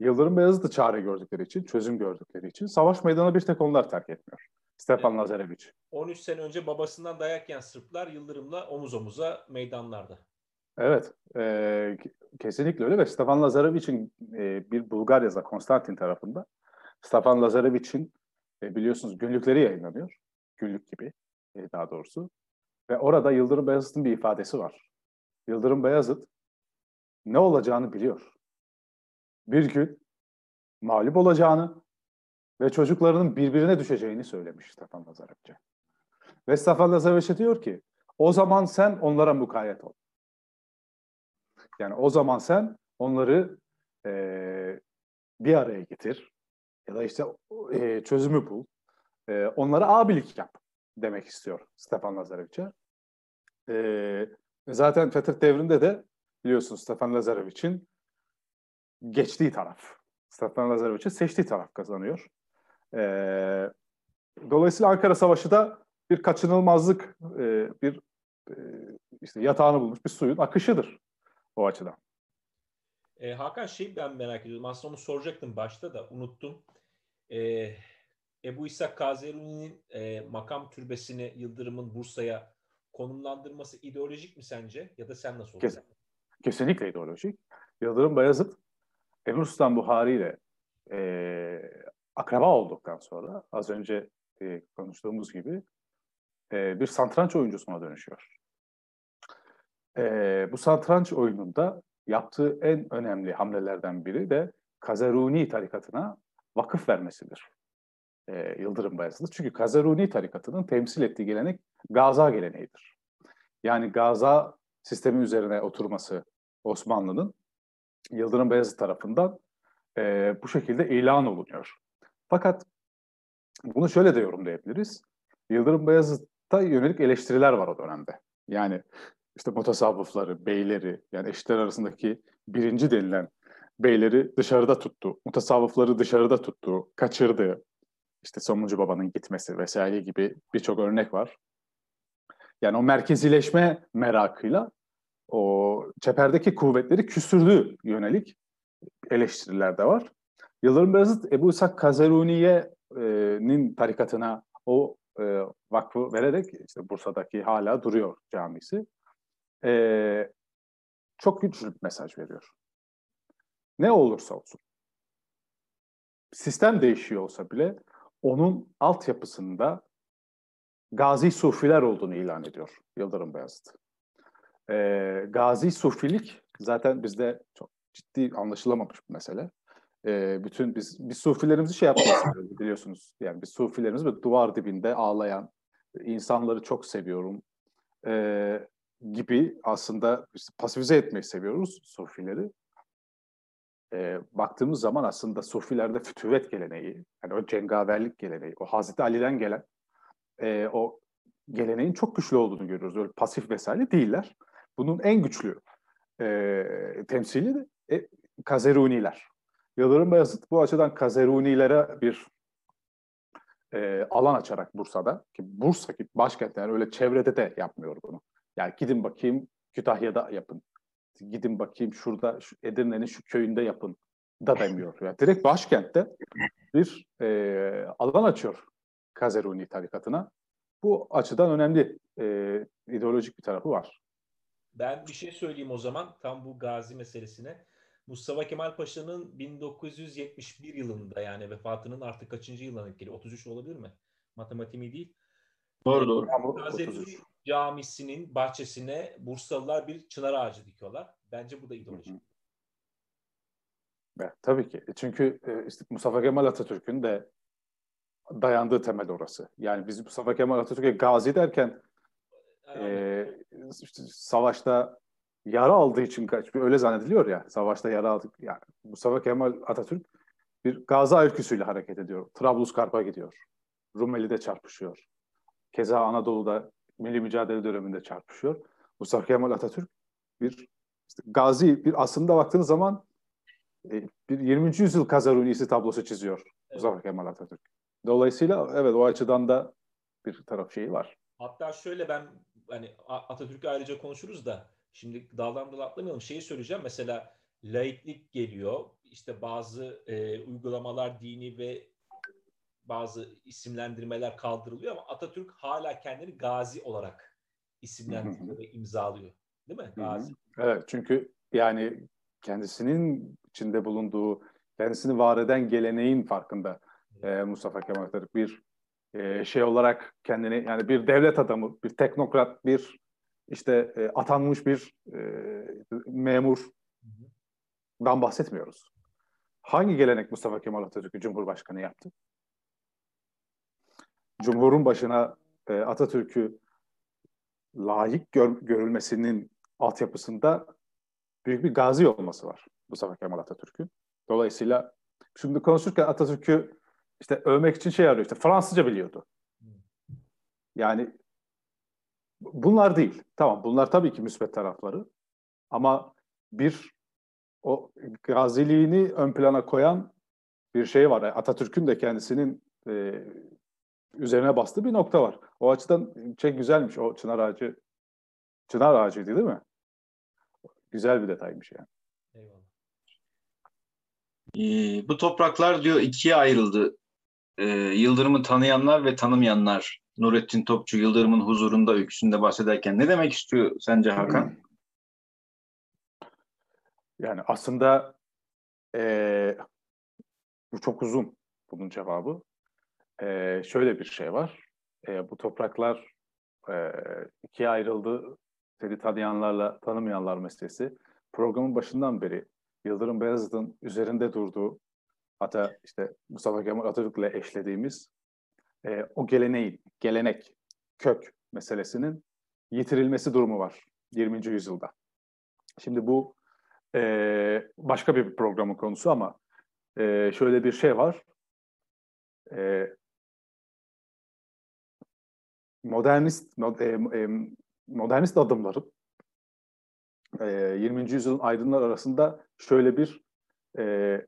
Yıldırım Beyazıt'ı çare gördükleri için, çözüm gördükleri için savaş meydanı bir tek onlar terk etmiyor. Stefan evet. Lazarevic. 13 sene önce babasından dayak yiyen Sırplar Yıldırım'la omuz omuza meydanlarda. Evet, e, kesinlikle öyle ve Stefan Lazarevic'in e, bir Bulgar yazar Konstantin tarafında Stefan Lazarevic'in e, biliyorsunuz günlükleri yayınlanıyor. Günlük gibi e, daha doğrusu. Ve orada Yıldırım Beyazıt'ın bir ifadesi var. Yıldırım Beyazıt ne olacağını biliyor. Bir gün mağlup olacağını ve çocuklarının birbirine düşeceğini söylemiş Stefan Lazarevic'e. Ve Stefan Lazarevic diyor ki o zaman sen onlara mukayyet ol. Yani o zaman sen onları e, bir araya getir ya da işte e, çözümü bul. E, onlara abilik yap demek istiyor Stefan Lazarevic'e. E, zaten Fethet devrinde de biliyorsunuz Stefan Lazarevic'in geçtiği taraf. Stefan Lazarevic'in seçtiği taraf kazanıyor. E, dolayısıyla Ankara Savaşı da bir kaçınılmazlık, e, bir e, işte yatağını bulmuş bir suyun akışıdır o açıdan. E, Hakan şey ben merak ediyorum. Aslında onu soracaktım başta da unuttum. E, Ebu İshak Kazeruni'nin e, makam türbesini Yıldırım'ın Bursa'ya konumlandırması ideolojik mi sence? Ya da sen nasıl Kes, Kesinlikle ideolojik. Yıldırım Bayezid Emir Sultan Buhari ile e, akraba olduktan sonra az önce e, konuştuğumuz gibi e, bir santranç oyuncusuna dönüşüyor. E, bu satranç oyununda yaptığı en önemli hamlelerden biri de Kazaruni tarikatına vakıf vermesidir. E, Yıldırım Bayezid'e. Çünkü Kazaruni tarikatının temsil ettiği gelenek Gaza geleneğidir. Yani Gaza sistemi üzerine oturması Osmanlı'nın Yıldırım Beyazıt tarafından e, bu şekilde ilan olunuyor. Fakat bunu şöyle de yorumlayabiliriz. Yıldırım Beyazıt'a yönelik eleştiriler var o dönemde. Yani işte mutasavvıfları, beyleri yani eşitler arasındaki birinci denilen beyleri dışarıda tuttu. Mutasavvıfları dışarıda tuttu, kaçırdı. İşte Somuncu Baba'nın gitmesi vesaire gibi birçok örnek var. Yani o merkezileşme merakıyla o çeperdeki kuvvetleri küstürdüğü yönelik eleştiriler de var. Yıldırım Beyazıt Ebu İshak Kazeruniye'nin tarikatına o e, vakfı vererek işte Bursa'daki hala duruyor camisi e, çok güçlü bir mesaj veriyor. Ne olursa olsun. Sistem değişiyor olsa bile onun altyapısında Gazi Sufiler olduğunu ilan ediyor Yıldırım Beyazıt. E, Gazi Sufilik zaten bizde çok ciddi anlaşılamamış bir mesele. E, bütün biz biz Sufilerimizi şey yapmayı biliyorsunuz. Yani biz Sufilerimiz böyle duvar dibinde ağlayan, insanları çok seviyorum. E, gibi aslında işte pasifize etmeyi seviyoruz Sofileri. E, baktığımız zaman aslında Sofilerde fütüvet geleneği, yani o cengaverlik geleneği, o Hazreti Ali'den gelen e, o geleneğin çok güçlü olduğunu görüyoruz. Öyle pasif vesaire değiller. Bunun en güçlü e, temsili de e, Kazeruniler. Yıldırım Bayezid bu açıdan Kazerunilere bir e, alan açarak Bursa'da ki Bursa ki başkent yani öyle çevrede de yapmıyor bunu. Yani gidin bakayım Kütahya'da yapın. Gidin bakayım şurada şu Edirne'nin şu köyünde yapın da demiyor. Yani direkt başkentte bir e, alan açıyor Kazeruni tarikatına. Bu açıdan önemli e, ideolojik bir tarafı var. Ben bir şey söyleyeyim o zaman tam bu gazi meselesine. Mustafa Kemal Paşa'nın 1971 yılında yani vefatının artık kaçıncı yılına geliyor? 33 olabilir mi? Matematiği değil. Doğru doğru. Gazeli Camisi'nin bahçesine Bursalılar bir çınar ağacı dikiyorlar. Bence bu da ideoloji. Evet, tabii ki. E, çünkü e, işte Mustafa Kemal Atatürk'ün de dayandığı temel orası. Yani biz Mustafa Kemal Atatürk'e gazi derken e, işte savaşta yara aldığı için öyle zannediliyor ya. Savaşta yara aldık. Yani Mustafa Kemal Atatürk bir gazi öyküsüyle hareket ediyor. Trablusgarp'a gidiyor. Rumeli'de çarpışıyor. Keza Anadolu'da milli mücadele döneminde çarpışıyor. Mustafa Kemal Atatürk bir işte gazi, bir aslında baktığınız zaman e, bir 20. yüzyıl Kazarunisi tablosu çiziyor evet. Mustafa Kemal Atatürk. Dolayısıyla evet o açıdan da bir taraf şeyi var. Hatta şöyle ben hani Atatürk'ü ayrıca konuşuruz da şimdi daldan dala atlamayalım. Şeyi söyleyeceğim mesela laiklik geliyor. İşte bazı e, uygulamalar dini ve bazı isimlendirmeler kaldırılıyor ama Atatürk hala kendini gazi olarak isimlendiriyor ve imzalıyor. Değil mi? Gazi. Evet çünkü yani kendisinin içinde bulunduğu, kendisini var eden geleneğin farkında e, Mustafa Kemal Atatürk bir e, şey olarak kendini yani bir devlet adamı, bir teknokrat, bir işte e, atanmış bir e, memurdan bahsetmiyoruz. Hangi gelenek Mustafa Kemal Atatürk'ü Cumhurbaşkanı yaptı? Cumhurun başına e, Atatürk'ü layık gör, görülmesinin altyapısında büyük bir gazi olması var Mustafa Kemal Atatürk'ün. Dolayısıyla şimdi konuşurken Atatürk'ü işte övmek için şey arıyor işte Fransızca biliyordu. Yani bunlar değil. Tamam bunlar tabii ki müsbet tarafları. Ama bir o gaziliğini ön plana koyan bir şey var. Atatürk'ün de kendisinin e, üzerine bastığı bir nokta var. O açıdan şey güzelmiş. O çınar ağacı çınar ağacıydı değil mi? Güzel bir detaymış yani. Eyvallah. Ee, bu topraklar diyor ikiye ayrıldı. Ee, Yıldırım'ı tanıyanlar ve tanımayanlar. Nurettin Topçu Yıldırım'ın huzurunda öyküsünde bahsederken ne demek istiyor sence Hakan? Yani aslında ee, bu çok uzun bunun cevabı. Ee, şöyle bir şey var. Ee, bu topraklar e, ikiye ayrıldı. Seni tanıyanlarla tanımayanlar meselesi. Programın başından beri Yıldırım Beyazıt'ın üzerinde durduğu hatta işte Mustafa Kemal Atatürk'le eşlediğimiz e, o geleneğin, gelenek, kök meselesinin yitirilmesi durumu var 20. yüzyılda. Şimdi bu e, başka bir programın konusu ama e, şöyle bir şey var. E, modernist e, e, modernist adımların e, 20. yüzyılın aydınlar arasında şöyle bir e,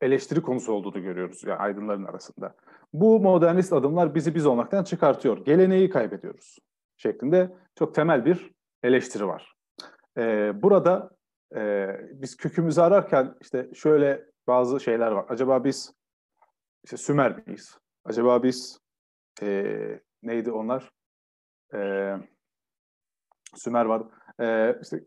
eleştiri konusu olduğunu görüyoruz yani aydınların arasında. Bu modernist adımlar bizi biz olmaktan çıkartıyor. Geleneği kaybediyoruz şeklinde çok temel bir eleştiri var. E, burada e, biz kökümüzü ararken işte şöyle bazı şeyler var. Acaba biz işte Sümer miyiz? Acaba biz e, neydi onlar? E, Sümer var. E, işte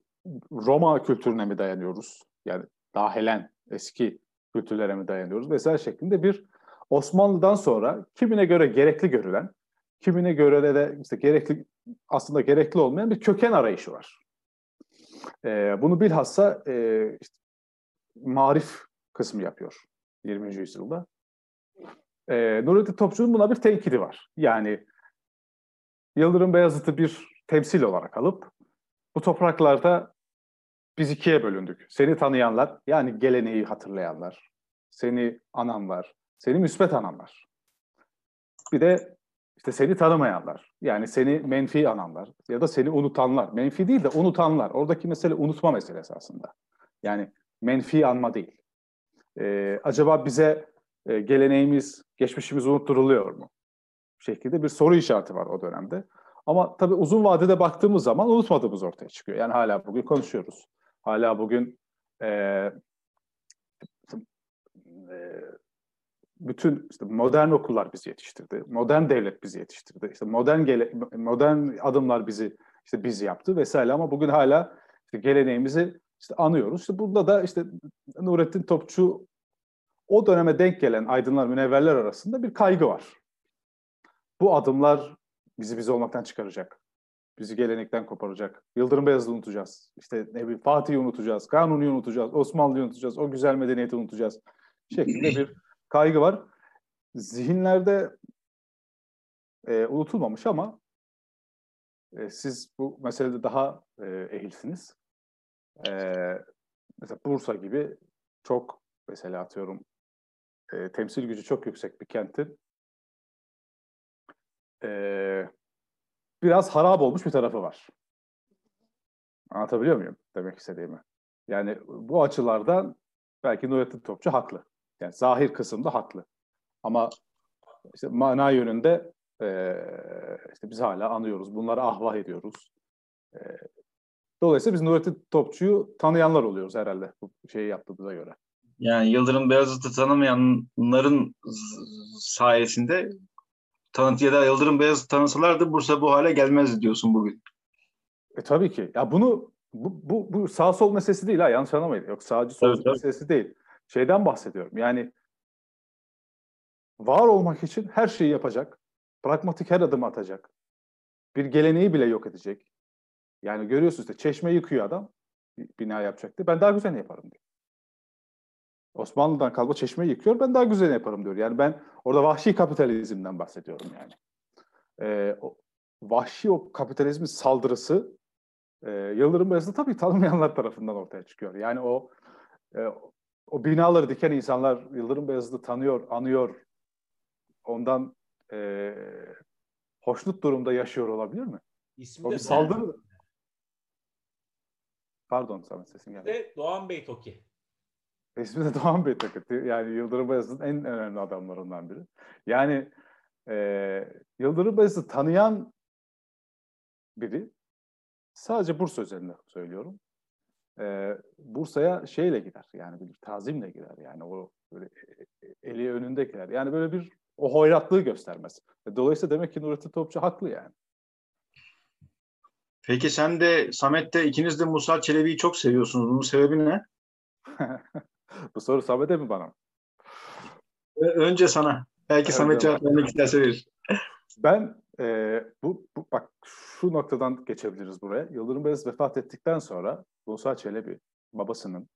Roma kültürüne mi dayanıyoruz? Yani daha Helen, eski kültürlere mi dayanıyoruz? Vesaire şeklinde bir Osmanlı'dan sonra kimine göre gerekli görülen, kimine göre de işte gerekli aslında gerekli olmayan bir köken arayışı var. E, bunu bilhassa e, işte, marif kısmı yapıyor 20. yüzyılda. E, Nurettin Topçu'nun buna bir tenkidi var. Yani Yıldırım Beyazıt'ı bir temsil olarak alıp bu topraklarda biz ikiye bölündük. Seni tanıyanlar, yani geleneği hatırlayanlar, seni ananlar, seni müsbet ananlar. Bir de işte seni tanımayanlar, yani seni menfi ananlar ya da seni unutanlar. Menfi değil de unutanlar. Oradaki mesele unutma meselesi aslında. Yani menfi anma değil. Ee, acaba bize e, geleneğimiz, geçmişimiz unutturuluyor mu? şekilde bir soru işareti var o dönemde. Ama tabii uzun vadede baktığımız zaman unutmadığımız ortaya çıkıyor. Yani hala bugün konuşuyoruz. Hala bugün e, e, bütün işte modern okullar bizi yetiştirdi. Modern devlet bizi yetiştirdi. İşte modern gele, modern adımlar bizi işte bizi yaptı vesaire ama bugün hala işte geleneğimizi işte anıyoruz. İşte burada da işte Nurettin Topçu o döneme denk gelen aydınlar, münevverler arasında bir kaygı var. Bu adımlar bizi bizi olmaktan çıkaracak. Bizi gelenekten koparacak. Yıldırım Beyazıt'ı unutacağız. İşte ne bileyim Fatih'i unutacağız. Kanuni'yi unutacağız. Osmanlı'yı unutacağız. O güzel medeniyeti unutacağız. Şeklinde bir kaygı var. Zihinlerde e, unutulmamış ama e, siz bu meselede daha e, ehilsiniz. E, mesela Bursa gibi çok mesela atıyorum e, temsil gücü çok yüksek bir kentin e, biraz harap olmuş bir tarafı var. Anlatabiliyor muyum demek istediğimi? Yani bu açılardan belki Nurettin Topçu haklı. Yani zahir kısımda haklı. Ama işte mana yönünde e, işte biz hala anıyoruz. Bunları ahvah ediyoruz. E, dolayısıyla biz Nurettin Topçu'yu tanıyanlar oluyoruz herhalde bu şeyi yaptığımıza göre. Yani Yıldırım Beyazıt'ı tanımayanların sayesinde tanıt ya da Yıldırım Beyazıt tanısalardı Bursa bu hale gelmezdi diyorsun bugün. E tabii ki. Ya bunu bu, bu, bu sağ sol meselesi değil ha yanlış anlamayın. Yok sağcı sol evet, meselesi evet. değil. Şeyden bahsediyorum. Yani var olmak için her şeyi yapacak. Pragmatik her adım atacak. Bir geleneği bile yok edecek. Yani görüyorsunuz işte çeşme yıkıyor adam. Bina yapacaktı. Ben daha güzel yaparım diyor. Osmanlı'dan kalma çeşme yıkıyor. Ben daha güzel yaparım diyor. Yani ben orada vahşi kapitalizmden bahsediyorum yani. Ee, o, vahşi o kapitalizmin saldırısı e, Yıldırım Beyazıt'ı tabii tanımayanlar tarafından ortaya çıkıyor. Yani o e, o binaları diken insanlar Yıldırım Beyazıt'ı tanıyor, anıyor. Ondan e, hoşnut durumda yaşıyor olabilir mi? İsmi o de bir saldırı. Pardon Samet sesin geldi. Doğan Bey Toki. İsmi de Doğan Bey Toki. Yani Yıldırım Beyazıt'ın en önemli adamlarından biri. Yani e, Yıldırım Beyazıt'ı tanıyan biri sadece Bursa özelinde söylüyorum. E, Bursa'ya şeyle gider yani bir tazimle gider yani o böyle e, e, eli önünde gider. Yani böyle bir o hoyratlığı göstermez. E, dolayısıyla demek ki Nurettin Topçu haklı yani. Peki sen de Samet de ikiniz de Musa Çelebi'yi çok seviyorsunuz. Bunun sebebi ne? Bu soru Samet'e mi bana? Önce sana. Belki Samet cevap vermek isterse verir. Ben e, bu, bu bak şu noktadan geçebiliriz buraya. Yıldırım Beyazıt vefat ettikten sonra Musa Çelebi babasının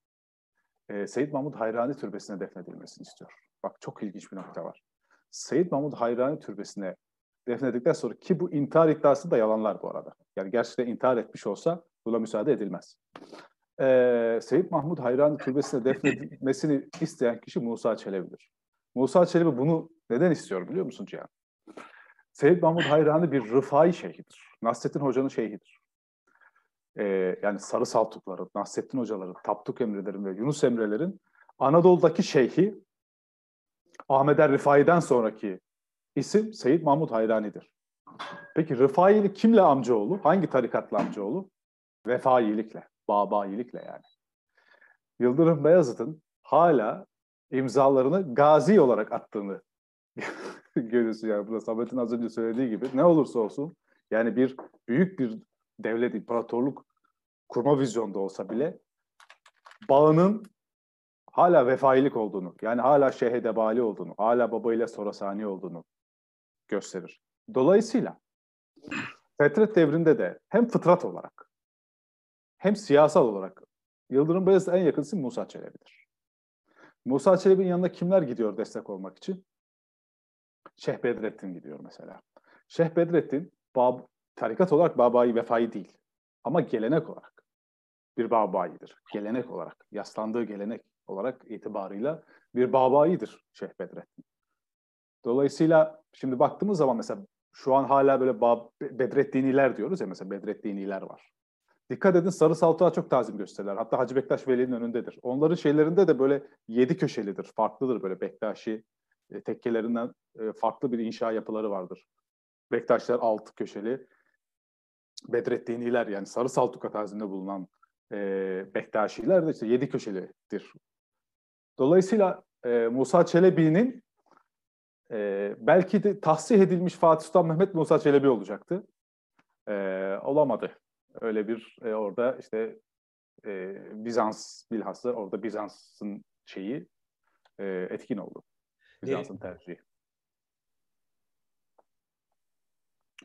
e, Seyit Mahmut Hayrani Türbesi'ne defnedilmesini istiyor. Bak çok ilginç bir nokta var. Seyit Mahmut Hayrani Türbesi'ne defnedildikten sonra ki bu intihar iddiası da yalanlar bu arada. Yani gerçekten intihar etmiş olsa buna müsaade edilmez. Ee, Seyit Mahmut Hayrani Türbesi'ne defnedilmesini isteyen kişi Musa Çelebi'dir. Musa Çelebi bunu neden istiyor biliyor musun Cihan? Seyit Mahmut Hayrani bir Rıfai şeyhidir. Nasrettin Hoca'nın şeyhidir. Ee, yani Sarı Saltukların, Nasrettin Hocaların, Tapduk Emrelerin ve Yunus Emre'lerin Anadolu'daki şeyhi Ahmet er Rıfai'den sonraki isim Seyit Mahmut Hayrani'dir. Peki Rıfai'li kimle amcaoğlu? Hangi tarikatla amcaoğlu? Vefailikle, babayilikle yani. Yıldırım Beyazıt'ın hala imzalarını gazi olarak attığını görüyorsun yani burada Samet'in az önce söylediği gibi ne olursa olsun yani bir büyük bir devlet imparatorluk kurma vizyonda olsa bile bağının hala vefailik olduğunu yani hala şehedebali olduğunu hala babayla sorasani olduğunu gösterir. Dolayısıyla Fetret devrinde de hem fıtrat olarak hem siyasal olarak Yıldırım Beyazıt'a en yakın Musa Çelebi'dir. Musa Çelebi'nin yanına kimler gidiyor destek olmak için? Şeyh Bedrettin gidiyor mesela. Şeyh Bedrettin bab, tarikat olarak babayı vefai değil. Ama gelenek olarak bir babayidir. Gelenek olarak, yaslandığı gelenek olarak itibarıyla bir babayidir Şeyh Bedrettin. Dolayısıyla şimdi baktığımız zaman mesela şu an hala böyle Bedreddiniler diyoruz ya mesela Bedreddiniler var. Dikkat edin Sarı Saltuğa çok tazim gösterirler. Hatta Hacı Bektaş Veli'nin önündedir. Onların şeylerinde de böyle yedi köşelidir. Farklıdır böyle Bektaşi e, tekkelerinden e, farklı bir inşa yapıları vardır. Bektaşlar altı köşeli. Bedreddiniler yani Sarı Saltuka tarzında bulunan e, Bektaşiler de işte yedi köşelidir. Dolayısıyla e, Musa Çelebi'nin e, belki de tahsih edilmiş Fatih Sultan Mehmet Musa Çelebi olacaktı. E, olamadı. Öyle bir e, orada işte e, Bizans bilhassa orada Bizans'ın şeyi e, etkin oldu. Bizans'ın tercihi.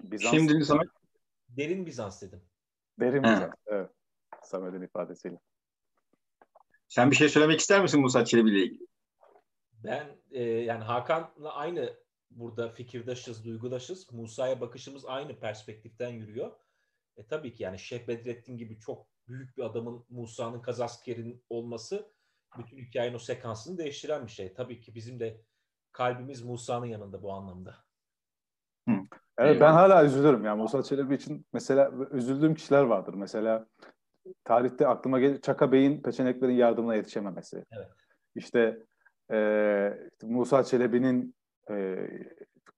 Bizans, Şimdi sana derin Bizans dedim. Derin Bizans, evet. Samet'in ifadesiyle. Sen bir şey söylemek ister misin Musa Çelebi ile ilgili? Ben e, yani Hakan'la aynı burada fikirdaşız, duygudaşız. Musa'ya bakışımız aynı perspektiften yürüyor. E tabii ki yani Şeyh Bedrettin gibi çok büyük bir adamın Musa'nın Kazasker'in olması bütün hikayenin o sekansını değiştiren bir şey. Tabii ki bizim de kalbimiz Musa'nın yanında bu anlamda. Evet ben hala üzülürüm. Yani Musa Çelebi için mesela üzüldüğüm kişiler vardır. Mesela tarihte aklıma gelir Çaka Bey'in peçeneklerin yardımına yetişememesi. Evet. İşte e, Musa Çelebi'nin e,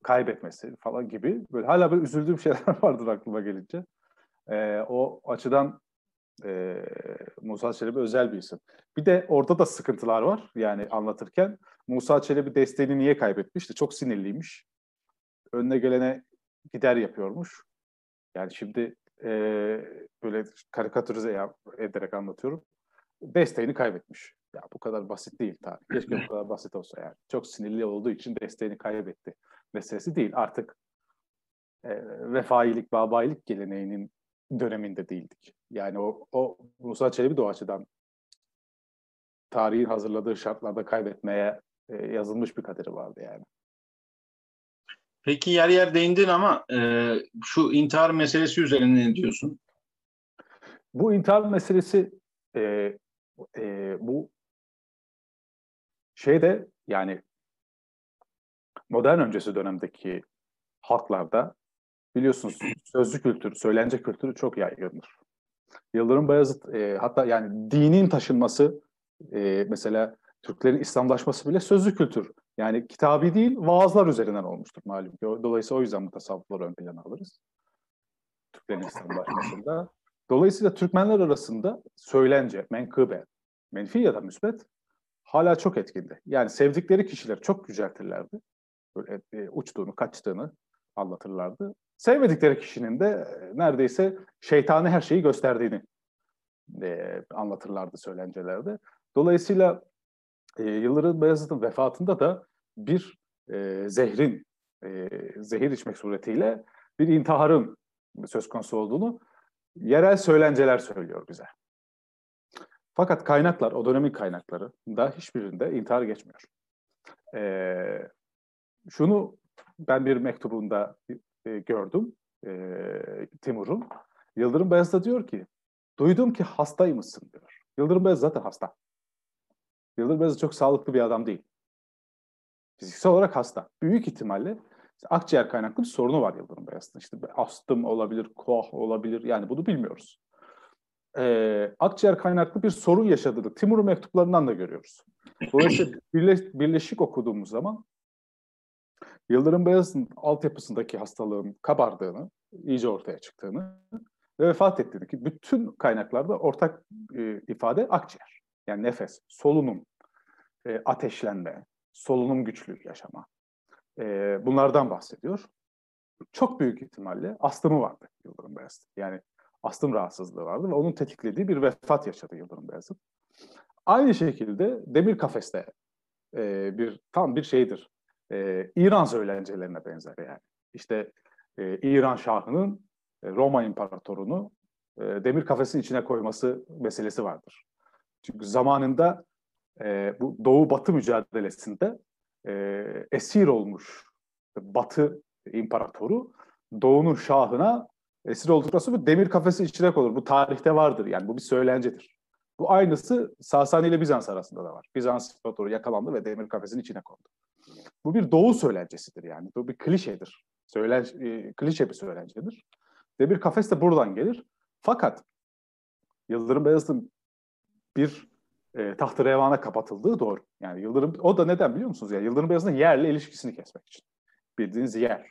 kaybetmesi falan gibi böyle hala böyle üzüldüğüm şeyler vardır aklıma gelince. E, o açıdan e, Musa Çelebi özel bir isim. Bir de orada da sıkıntılar var yani anlatırken. Musa Çelebi desteğini niye kaybetmişti? Çok sinirliymiş. Önüne gelene gider yapıyormuş. Yani şimdi e, böyle karikatürize ederek anlatıyorum. Desteğini kaybetmiş. Ya bu kadar basit değil tabii. Keşke bu kadar basit olsa yani. Çok sinirli olduğu için desteğini kaybetti meselesi değil. Artık e, vefailik, babayilik geleneğinin döneminde değildik. Yani o, o Musa Çelebi de o açıdan tarihin hazırladığı şartlarda kaybetmeye e, yazılmış bir kaderi vardı yani. Peki yer yer değindin ama e, şu intihar meselesi üzerine ne diyorsun? Bu intihar meselesi e, e, bu şeyde yani modern öncesi dönemdeki halklarda biliyorsunuz sözlü kültür, söylence kültürü çok yaygındır. Yıldırım Bayezid e, hatta yani dinin taşınması e, mesela Türklerin İslamlaşması bile sözlü kültür. Yani kitabi değil, vaazlar üzerinden olmuştur malum. Dolayısıyla o yüzden mutasavvıfları ön plana alırız. Türklerin İslamlaşmasında. Dolayısıyla Türkmenler arasında söylence, menkıbe, menfi ya da müsbet hala çok etkindi. Yani sevdikleri kişiler çok yüceltirlerdi. Böyle e, uçtuğunu, kaçtığını anlatırlardı. Sevmedikleri kişinin de e, neredeyse şeytani her şeyi gösterdiğini e, anlatırlardı söylencelerde. Dolayısıyla e, Yıldırım Beyazıt'ın vefatında da bir e, zehrin, e, zehir içmek suretiyle bir intiharın söz konusu olduğunu yerel söylenceler söylüyor bize. Fakat kaynaklar, o dönemin kaynakları da hiçbirinde intihar geçmiyor. E, şunu ben bir mektubunda e, gördüm e, Timur'un. Yıldırım Beyazıt diyor ki, duydum ki hastaymışsın diyor. Yıldırım Beyazıt zaten hasta. Yıldırım Beyazıt çok sağlıklı bir adam değil. Fiziksel olarak hasta. Büyük ihtimalle akciğer kaynaklı bir sorunu var Yıldırım Beyazıt'ın. İşte astım olabilir, koah olabilir yani bunu bilmiyoruz. Ee, akciğer kaynaklı bir sorun yaşadığını Timur'un mektuplarından da görüyoruz. Dolayısıyla birleş, birleşik okuduğumuz zaman Yıldırım Beyazıt'ın altyapısındaki hastalığın kabardığını, iyice ortaya çıktığını ve vefat ettiğini ki bütün kaynaklarda ortak e, ifade akciğer. Yani nefes, solunum, e, ateşlenme, solunum güçlüğü yaşama. E, bunlardan bahsediyor. Çok büyük ihtimalle astımı vardı Yıldırım Beyazıt. Yani astım rahatsızlığı vardı ve onun tetiklediği bir vefat yaşadı Yıldırım Beyazıt. Aynı şekilde demir kafeste e, bir tam bir şeydir. E, İran söylencelerine benzer yani. İşte e, İran Şahı'nın e, Roma İmparatorunu e, demir kafesin içine koyması meselesi vardır. Çünkü zamanında e, bu Doğu-Batı mücadelesinde e, esir olmuş Batı imparatoru Doğu'nun şahına esir olduktan sonra demir kafesi içine konur. Bu tarihte vardır yani bu bir söylencedir. Bu aynısı Sasani ile Bizans arasında da var. Bizans imparatoru yakalandı ve demir kafesin içine kondu. Bu bir doğu söylencesidir yani. Bu bir klişedir. Söylen, e, klişe bir söylencedir. Demir kafes de buradan gelir. Fakat Yıldırım Beyazıt'ın bir e, tahtı revana kapatıldığı doğru. Yani Yıldırım, o da neden biliyor musunuz? Yani Yıldırım Beyazıt'ın yerle ilişkisini kesmek için. Bildiğiniz yer.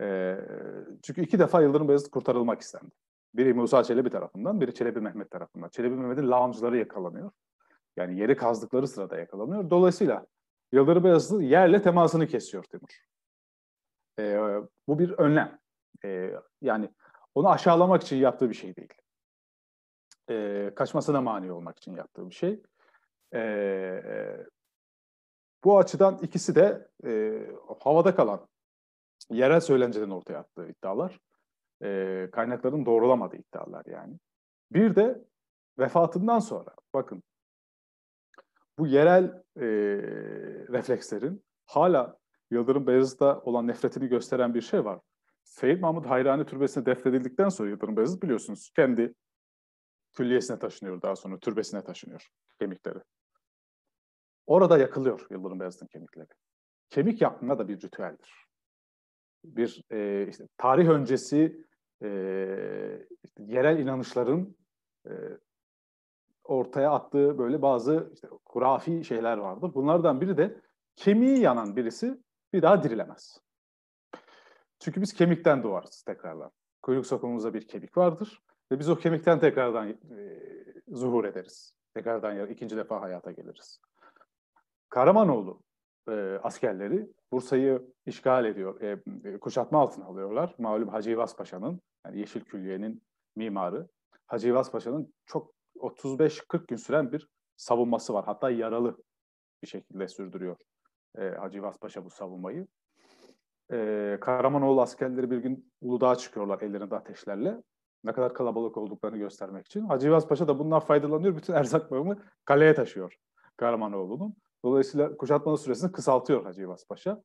E, çünkü iki defa Yıldırım Beyazıt kurtarılmak istendi. Biri Musa Çelebi tarafından, biri Çelebi Mehmet tarafından. Çelebi Mehmet'in lağımcıları yakalanıyor. Yani yeri kazdıkları sırada yakalanıyor. Dolayısıyla Yıldırım Beyazıt yerle temasını kesiyor Timur. E, bu bir önlem. E, yani onu aşağılamak için yaptığı bir şey değil e, kaçmasına mani olmak için yaptığı bir şey. E, bu açıdan ikisi de e, havada kalan yerel söylenceden ortaya attığı iddialar. E, kaynakların doğrulamadığı iddialar yani. Bir de vefatından sonra bakın bu yerel e, reflekslerin hala Yıldırım Beyazıt'a olan nefretini gösteren bir şey var. Seyyid Mahmud Hayrani Türbesi'ne defnedildikten sonra Yıldırım Beyazıt biliyorsunuz kendi külliyesine taşınıyor daha sonra türbesine taşınıyor kemikleri. Orada yakılıyor Yıldırım Beyazıt'ın kemikleri. Kemik yakma da bir ritüeldir. Bir e, işte tarih öncesi e, yerel inanışların e, ortaya attığı böyle bazı işte hurafi şeyler vardı. Bunlardan biri de kemiği yanan birisi bir daha dirilemez. Çünkü biz kemikten doğarız tekrardan. Kuyruk sokumumuzda bir kemik vardır ve biz o kemikten tekrardan e, zuhur ederiz. Tekrardan ikinci defa hayata geliriz. Kahramanoğlu e, askerleri Bursa'yı işgal ediyor, e, kuşatma altına alıyorlar. Malum Hacı İvaz Paşa'nın, yani Yeşil Külliye'nin mimarı. Hacı İvaz Paşa'nın çok 35-40 gün süren bir savunması var. Hatta yaralı bir şekilde sürdürüyor e, Hacı İvaz Paşa bu savunmayı. E, Kahramanoğlu askerleri bir gün Uludağ'a çıkıyorlar ellerinde ateşlerle. Ne kadar kalabalık olduklarını göstermek için. Hacı İvaz Paşa da bundan faydalanıyor. Bütün erzak bağımı kaleye taşıyor Kahramanoğlu'nun. Dolayısıyla kuşatmanın süresini kısaltıyor Hacı İvaz Paşa.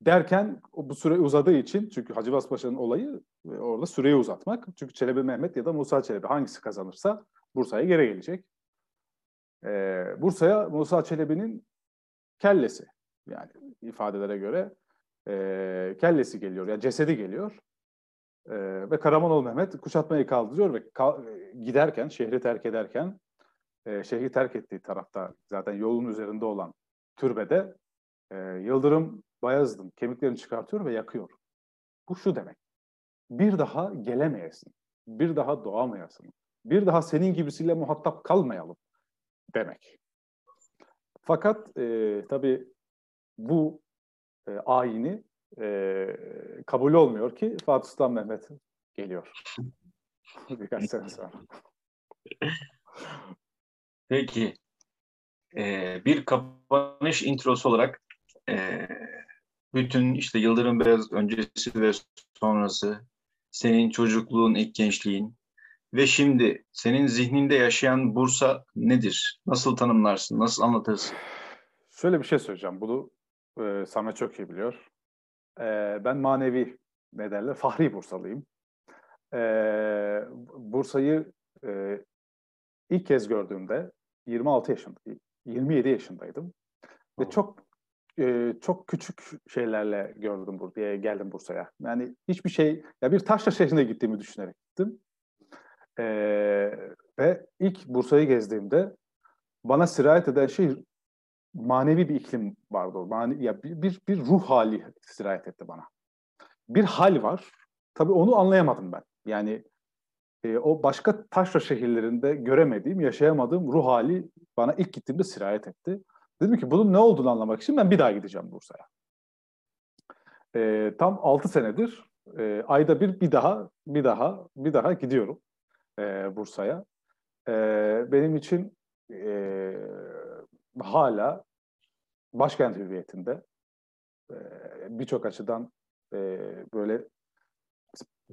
Derken bu süre uzadığı için çünkü Hacı İvaz Paşa'nın olayı e, orada süreyi uzatmak. Çünkü Çelebi Mehmet ya da Musa Çelebi hangisi kazanırsa Bursa'ya geri gelecek. Ee, Bursa'ya Musa Çelebi'nin kellesi yani ifadelere göre e, kellesi geliyor ya yani cesedi geliyor. E, ve Karamanoğlu Mehmet kuşatmayı kaldırıyor ve kal, giderken şehri terk ederken e, şehri terk ettiği tarafta zaten yolun üzerinde olan türbede e, Yıldırım Bayezid'in kemiklerini çıkartıyor ve yakıyor. Bu şu demek. Bir daha gelemeyesin. Bir daha doğamayasın. Bir daha senin gibisiyle muhatap kalmayalım demek. Fakat e, tabii bu e, ayini e, kabul olmuyor ki Fatih Sultan Mehmet geliyor. Birkaç sene sonra. Peki. Ee, bir kapanış introsu olarak e, bütün işte Yıldırım Beyaz öncesi ve sonrası, senin çocukluğun, ilk gençliğin ve şimdi senin zihninde yaşayan Bursa nedir? Nasıl tanımlarsın? Nasıl anlatırsın? Şöyle bir şey söyleyeceğim. Bunu e, Samet çok iyi biliyor. E, ben manevi ne derler? Fahri Bursalıyım. E, Bursa'yı e, ilk kez gördüğümde 26 yaşında, 27 yaşındaydım. Ve çok e, çok küçük şeylerle gördüm buraya, geldim Bursa'ya. Yani hiçbir şey, ya bir taşla şehrine gittiğimi düşünerek gittim. E, ve ilk Bursa'yı gezdiğimde bana sirayet eden şey manevi bir iklim vardı. Mane, ya bir, bir, bir ruh hali sirayet etti bana. Bir hal var. Tabii onu anlayamadım ben. Yani e, o başka taşra şehirlerinde göremediğim, yaşayamadığım ruh hali bana ilk gittiğimde sirayet etti. Dedim ki bunun ne olduğunu anlamak için ben bir daha gideceğim Bursa'ya. E, tam 6 senedir e, ayda bir bir daha, bir daha, bir daha gidiyorum e, Bursa'ya. E, benim için e, hala başkent hüviyetinde e, birçok açıdan e, böyle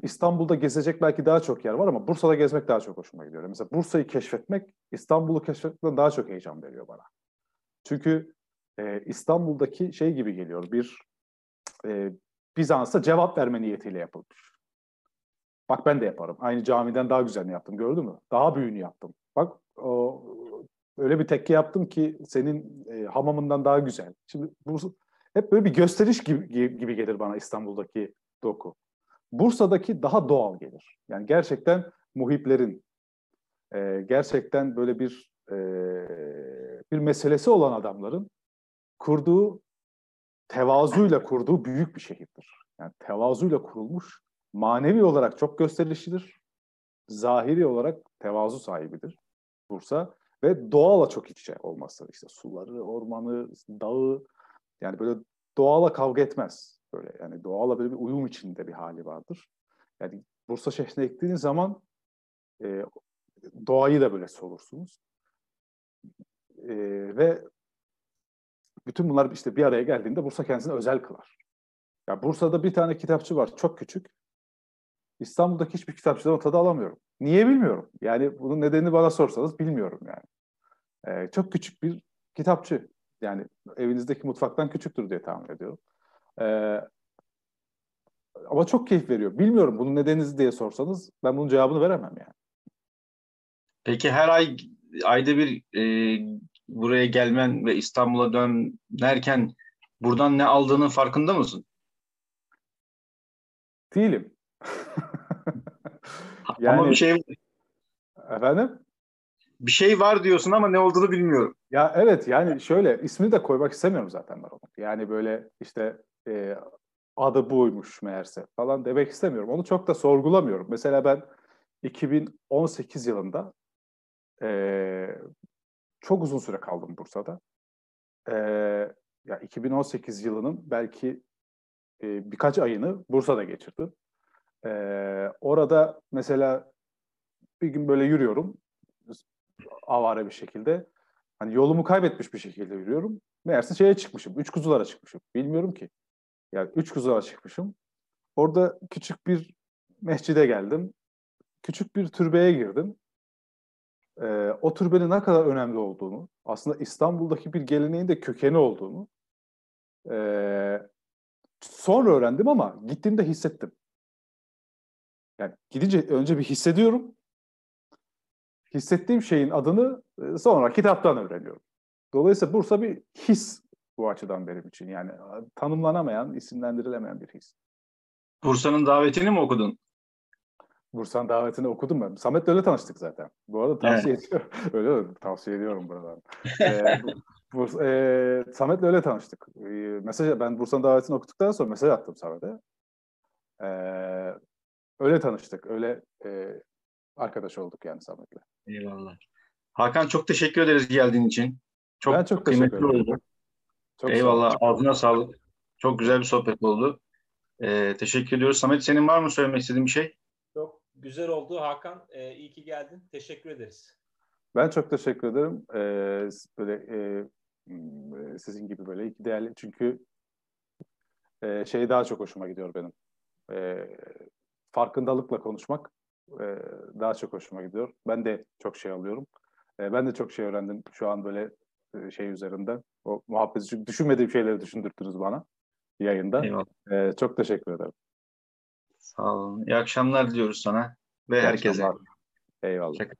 İstanbul'da gezecek belki daha çok yer var ama Bursa'da gezmek daha çok hoşuma gidiyor. Mesela Bursa'yı keşfetmek İstanbul'u keşfetmekten daha çok heyecan veriyor bana. Çünkü e, İstanbul'daki şey gibi geliyor bir e, Bizans'a cevap verme niyetiyle yapılmış. Bak ben de yaparım. Aynı camiden daha güzelini yaptım gördün mü? Daha büyüğünü yaptım. Bak o, öyle bir tekke yaptım ki senin e, hamamından daha güzel. Şimdi bu hep böyle bir gösteriş gibi, gibi gelir bana İstanbul'daki doku. Bursa'daki daha doğal gelir. Yani gerçekten muhiplerin, e, gerçekten böyle bir e, bir meselesi olan adamların kurduğu, tevazuyla kurduğu büyük bir şehirdir. Yani tevazuyla kurulmuş, manevi olarak çok gösterişlidir. Zahiri olarak tevazu sahibidir Bursa ve doğala çok iç içe olması. İşte suları, ormanı, dağı yani böyle doğala kavga etmez. Böyle yani doğala böyle bir uyum içinde bir hali vardır. Yani Bursa şehrine gittiğiniz zaman e, doğayı da böyle solursunuz. E, ve bütün bunlar işte bir araya geldiğinde Bursa kendisini özel kılar. Ya Bursa'da bir tane kitapçı var, çok küçük. İstanbul'daki hiçbir kitapçıdan o tadı alamıyorum. Niye bilmiyorum. Yani bunun nedenini bana sorsanız bilmiyorum yani. Ee, çok küçük bir kitapçı. Yani evinizdeki mutfaktan küçüktür diye tahmin ediyorum. Ee, ama çok keyif veriyor. Bilmiyorum bunun nedeni diye sorsanız ben bunun cevabını veremem yani. Peki her ay ayda bir e, buraya gelmen ve İstanbul'a dönerken buradan ne aldığının farkında mısın? Değilim. yani, ama bir şey Efendim? Bir şey var diyorsun ama ne olduğunu bilmiyorum. Ya evet yani şöyle ismini de koymak istemiyorum zaten ben onu. Yani böyle işte e, adı buymuş meğerse falan demek istemiyorum. Onu çok da sorgulamıyorum. Mesela ben 2018 yılında e, çok uzun süre kaldım Bursa'da. E, ya 2018 yılının belki e, birkaç ayını Bursa'da geçirdim. E, orada mesela bir gün böyle yürüyorum avare bir şekilde. Hani yolumu kaybetmiş bir şekilde yürüyorum. Meğerse şeye çıkmışım. Üç kuzulara çıkmışım. Bilmiyorum ki. Yani üç kuzulara çıkmışım. Orada küçük bir mescide geldim. Küçük bir türbeye girdim. Ee, o türbenin ne kadar önemli olduğunu, aslında İstanbul'daki bir geleneğin de kökeni olduğunu e, sonra öğrendim ama gittiğimde hissettim. Yani gidince önce bir hissediyorum. Hissettiğim şeyin adını e, sonra kitaptan öğreniyorum. Dolayısıyla Bursa bir his bu açıdan benim için. Yani tanımlanamayan, isimlendirilemeyen bir his. Bursa'nın davetini mi okudun? Bursa'nın davetini okudum ben. Samet'le öyle tanıştık zaten. Bu arada tavsiye evet. ediyorum. öyle mi? Tavsiye ediyorum buradan. ee, Burs, e, Samet'le öyle tanıştık. E, mesaj, ben Bursa'nın davetini okuduktan sonra mesaj attım Samet'e. E, öyle tanıştık. Öyle e, arkadaş olduk yani Samet'le. Eyvallah. Hakan çok teşekkür ederiz geldiğin için. Çok, ben çok teşekkür ederim. oldu. Çok Eyvallah. Ağzına sağlık. Çok güzel bir sohbet oldu. Ee, teşekkür ediyoruz. Samet senin var mı söylemek istediğin bir şey? Güzel oldu Hakan. Ee, iyi ki geldin. Teşekkür ederiz. Ben çok teşekkür ederim. Ee, böyle e, hmm, sizin gibi böyle iki değerli çünkü e, şey daha çok hoşuma gidiyor benim. E, farkındalıkla konuşmak e, daha çok hoşuma gidiyor. Ben de çok şey alıyorum. E, ben de çok şey öğrendim şu an böyle e, şey üzerinden. O muhabbeti çünkü düşünmediğim şeyleri düşündürttünüz bana yayında. Eyvallah. E, çok teşekkür ederim. Sağ olun. İyi akşamlar diliyoruz sana ve İyi herkese. Akşamlar. Eyvallah. Şaka.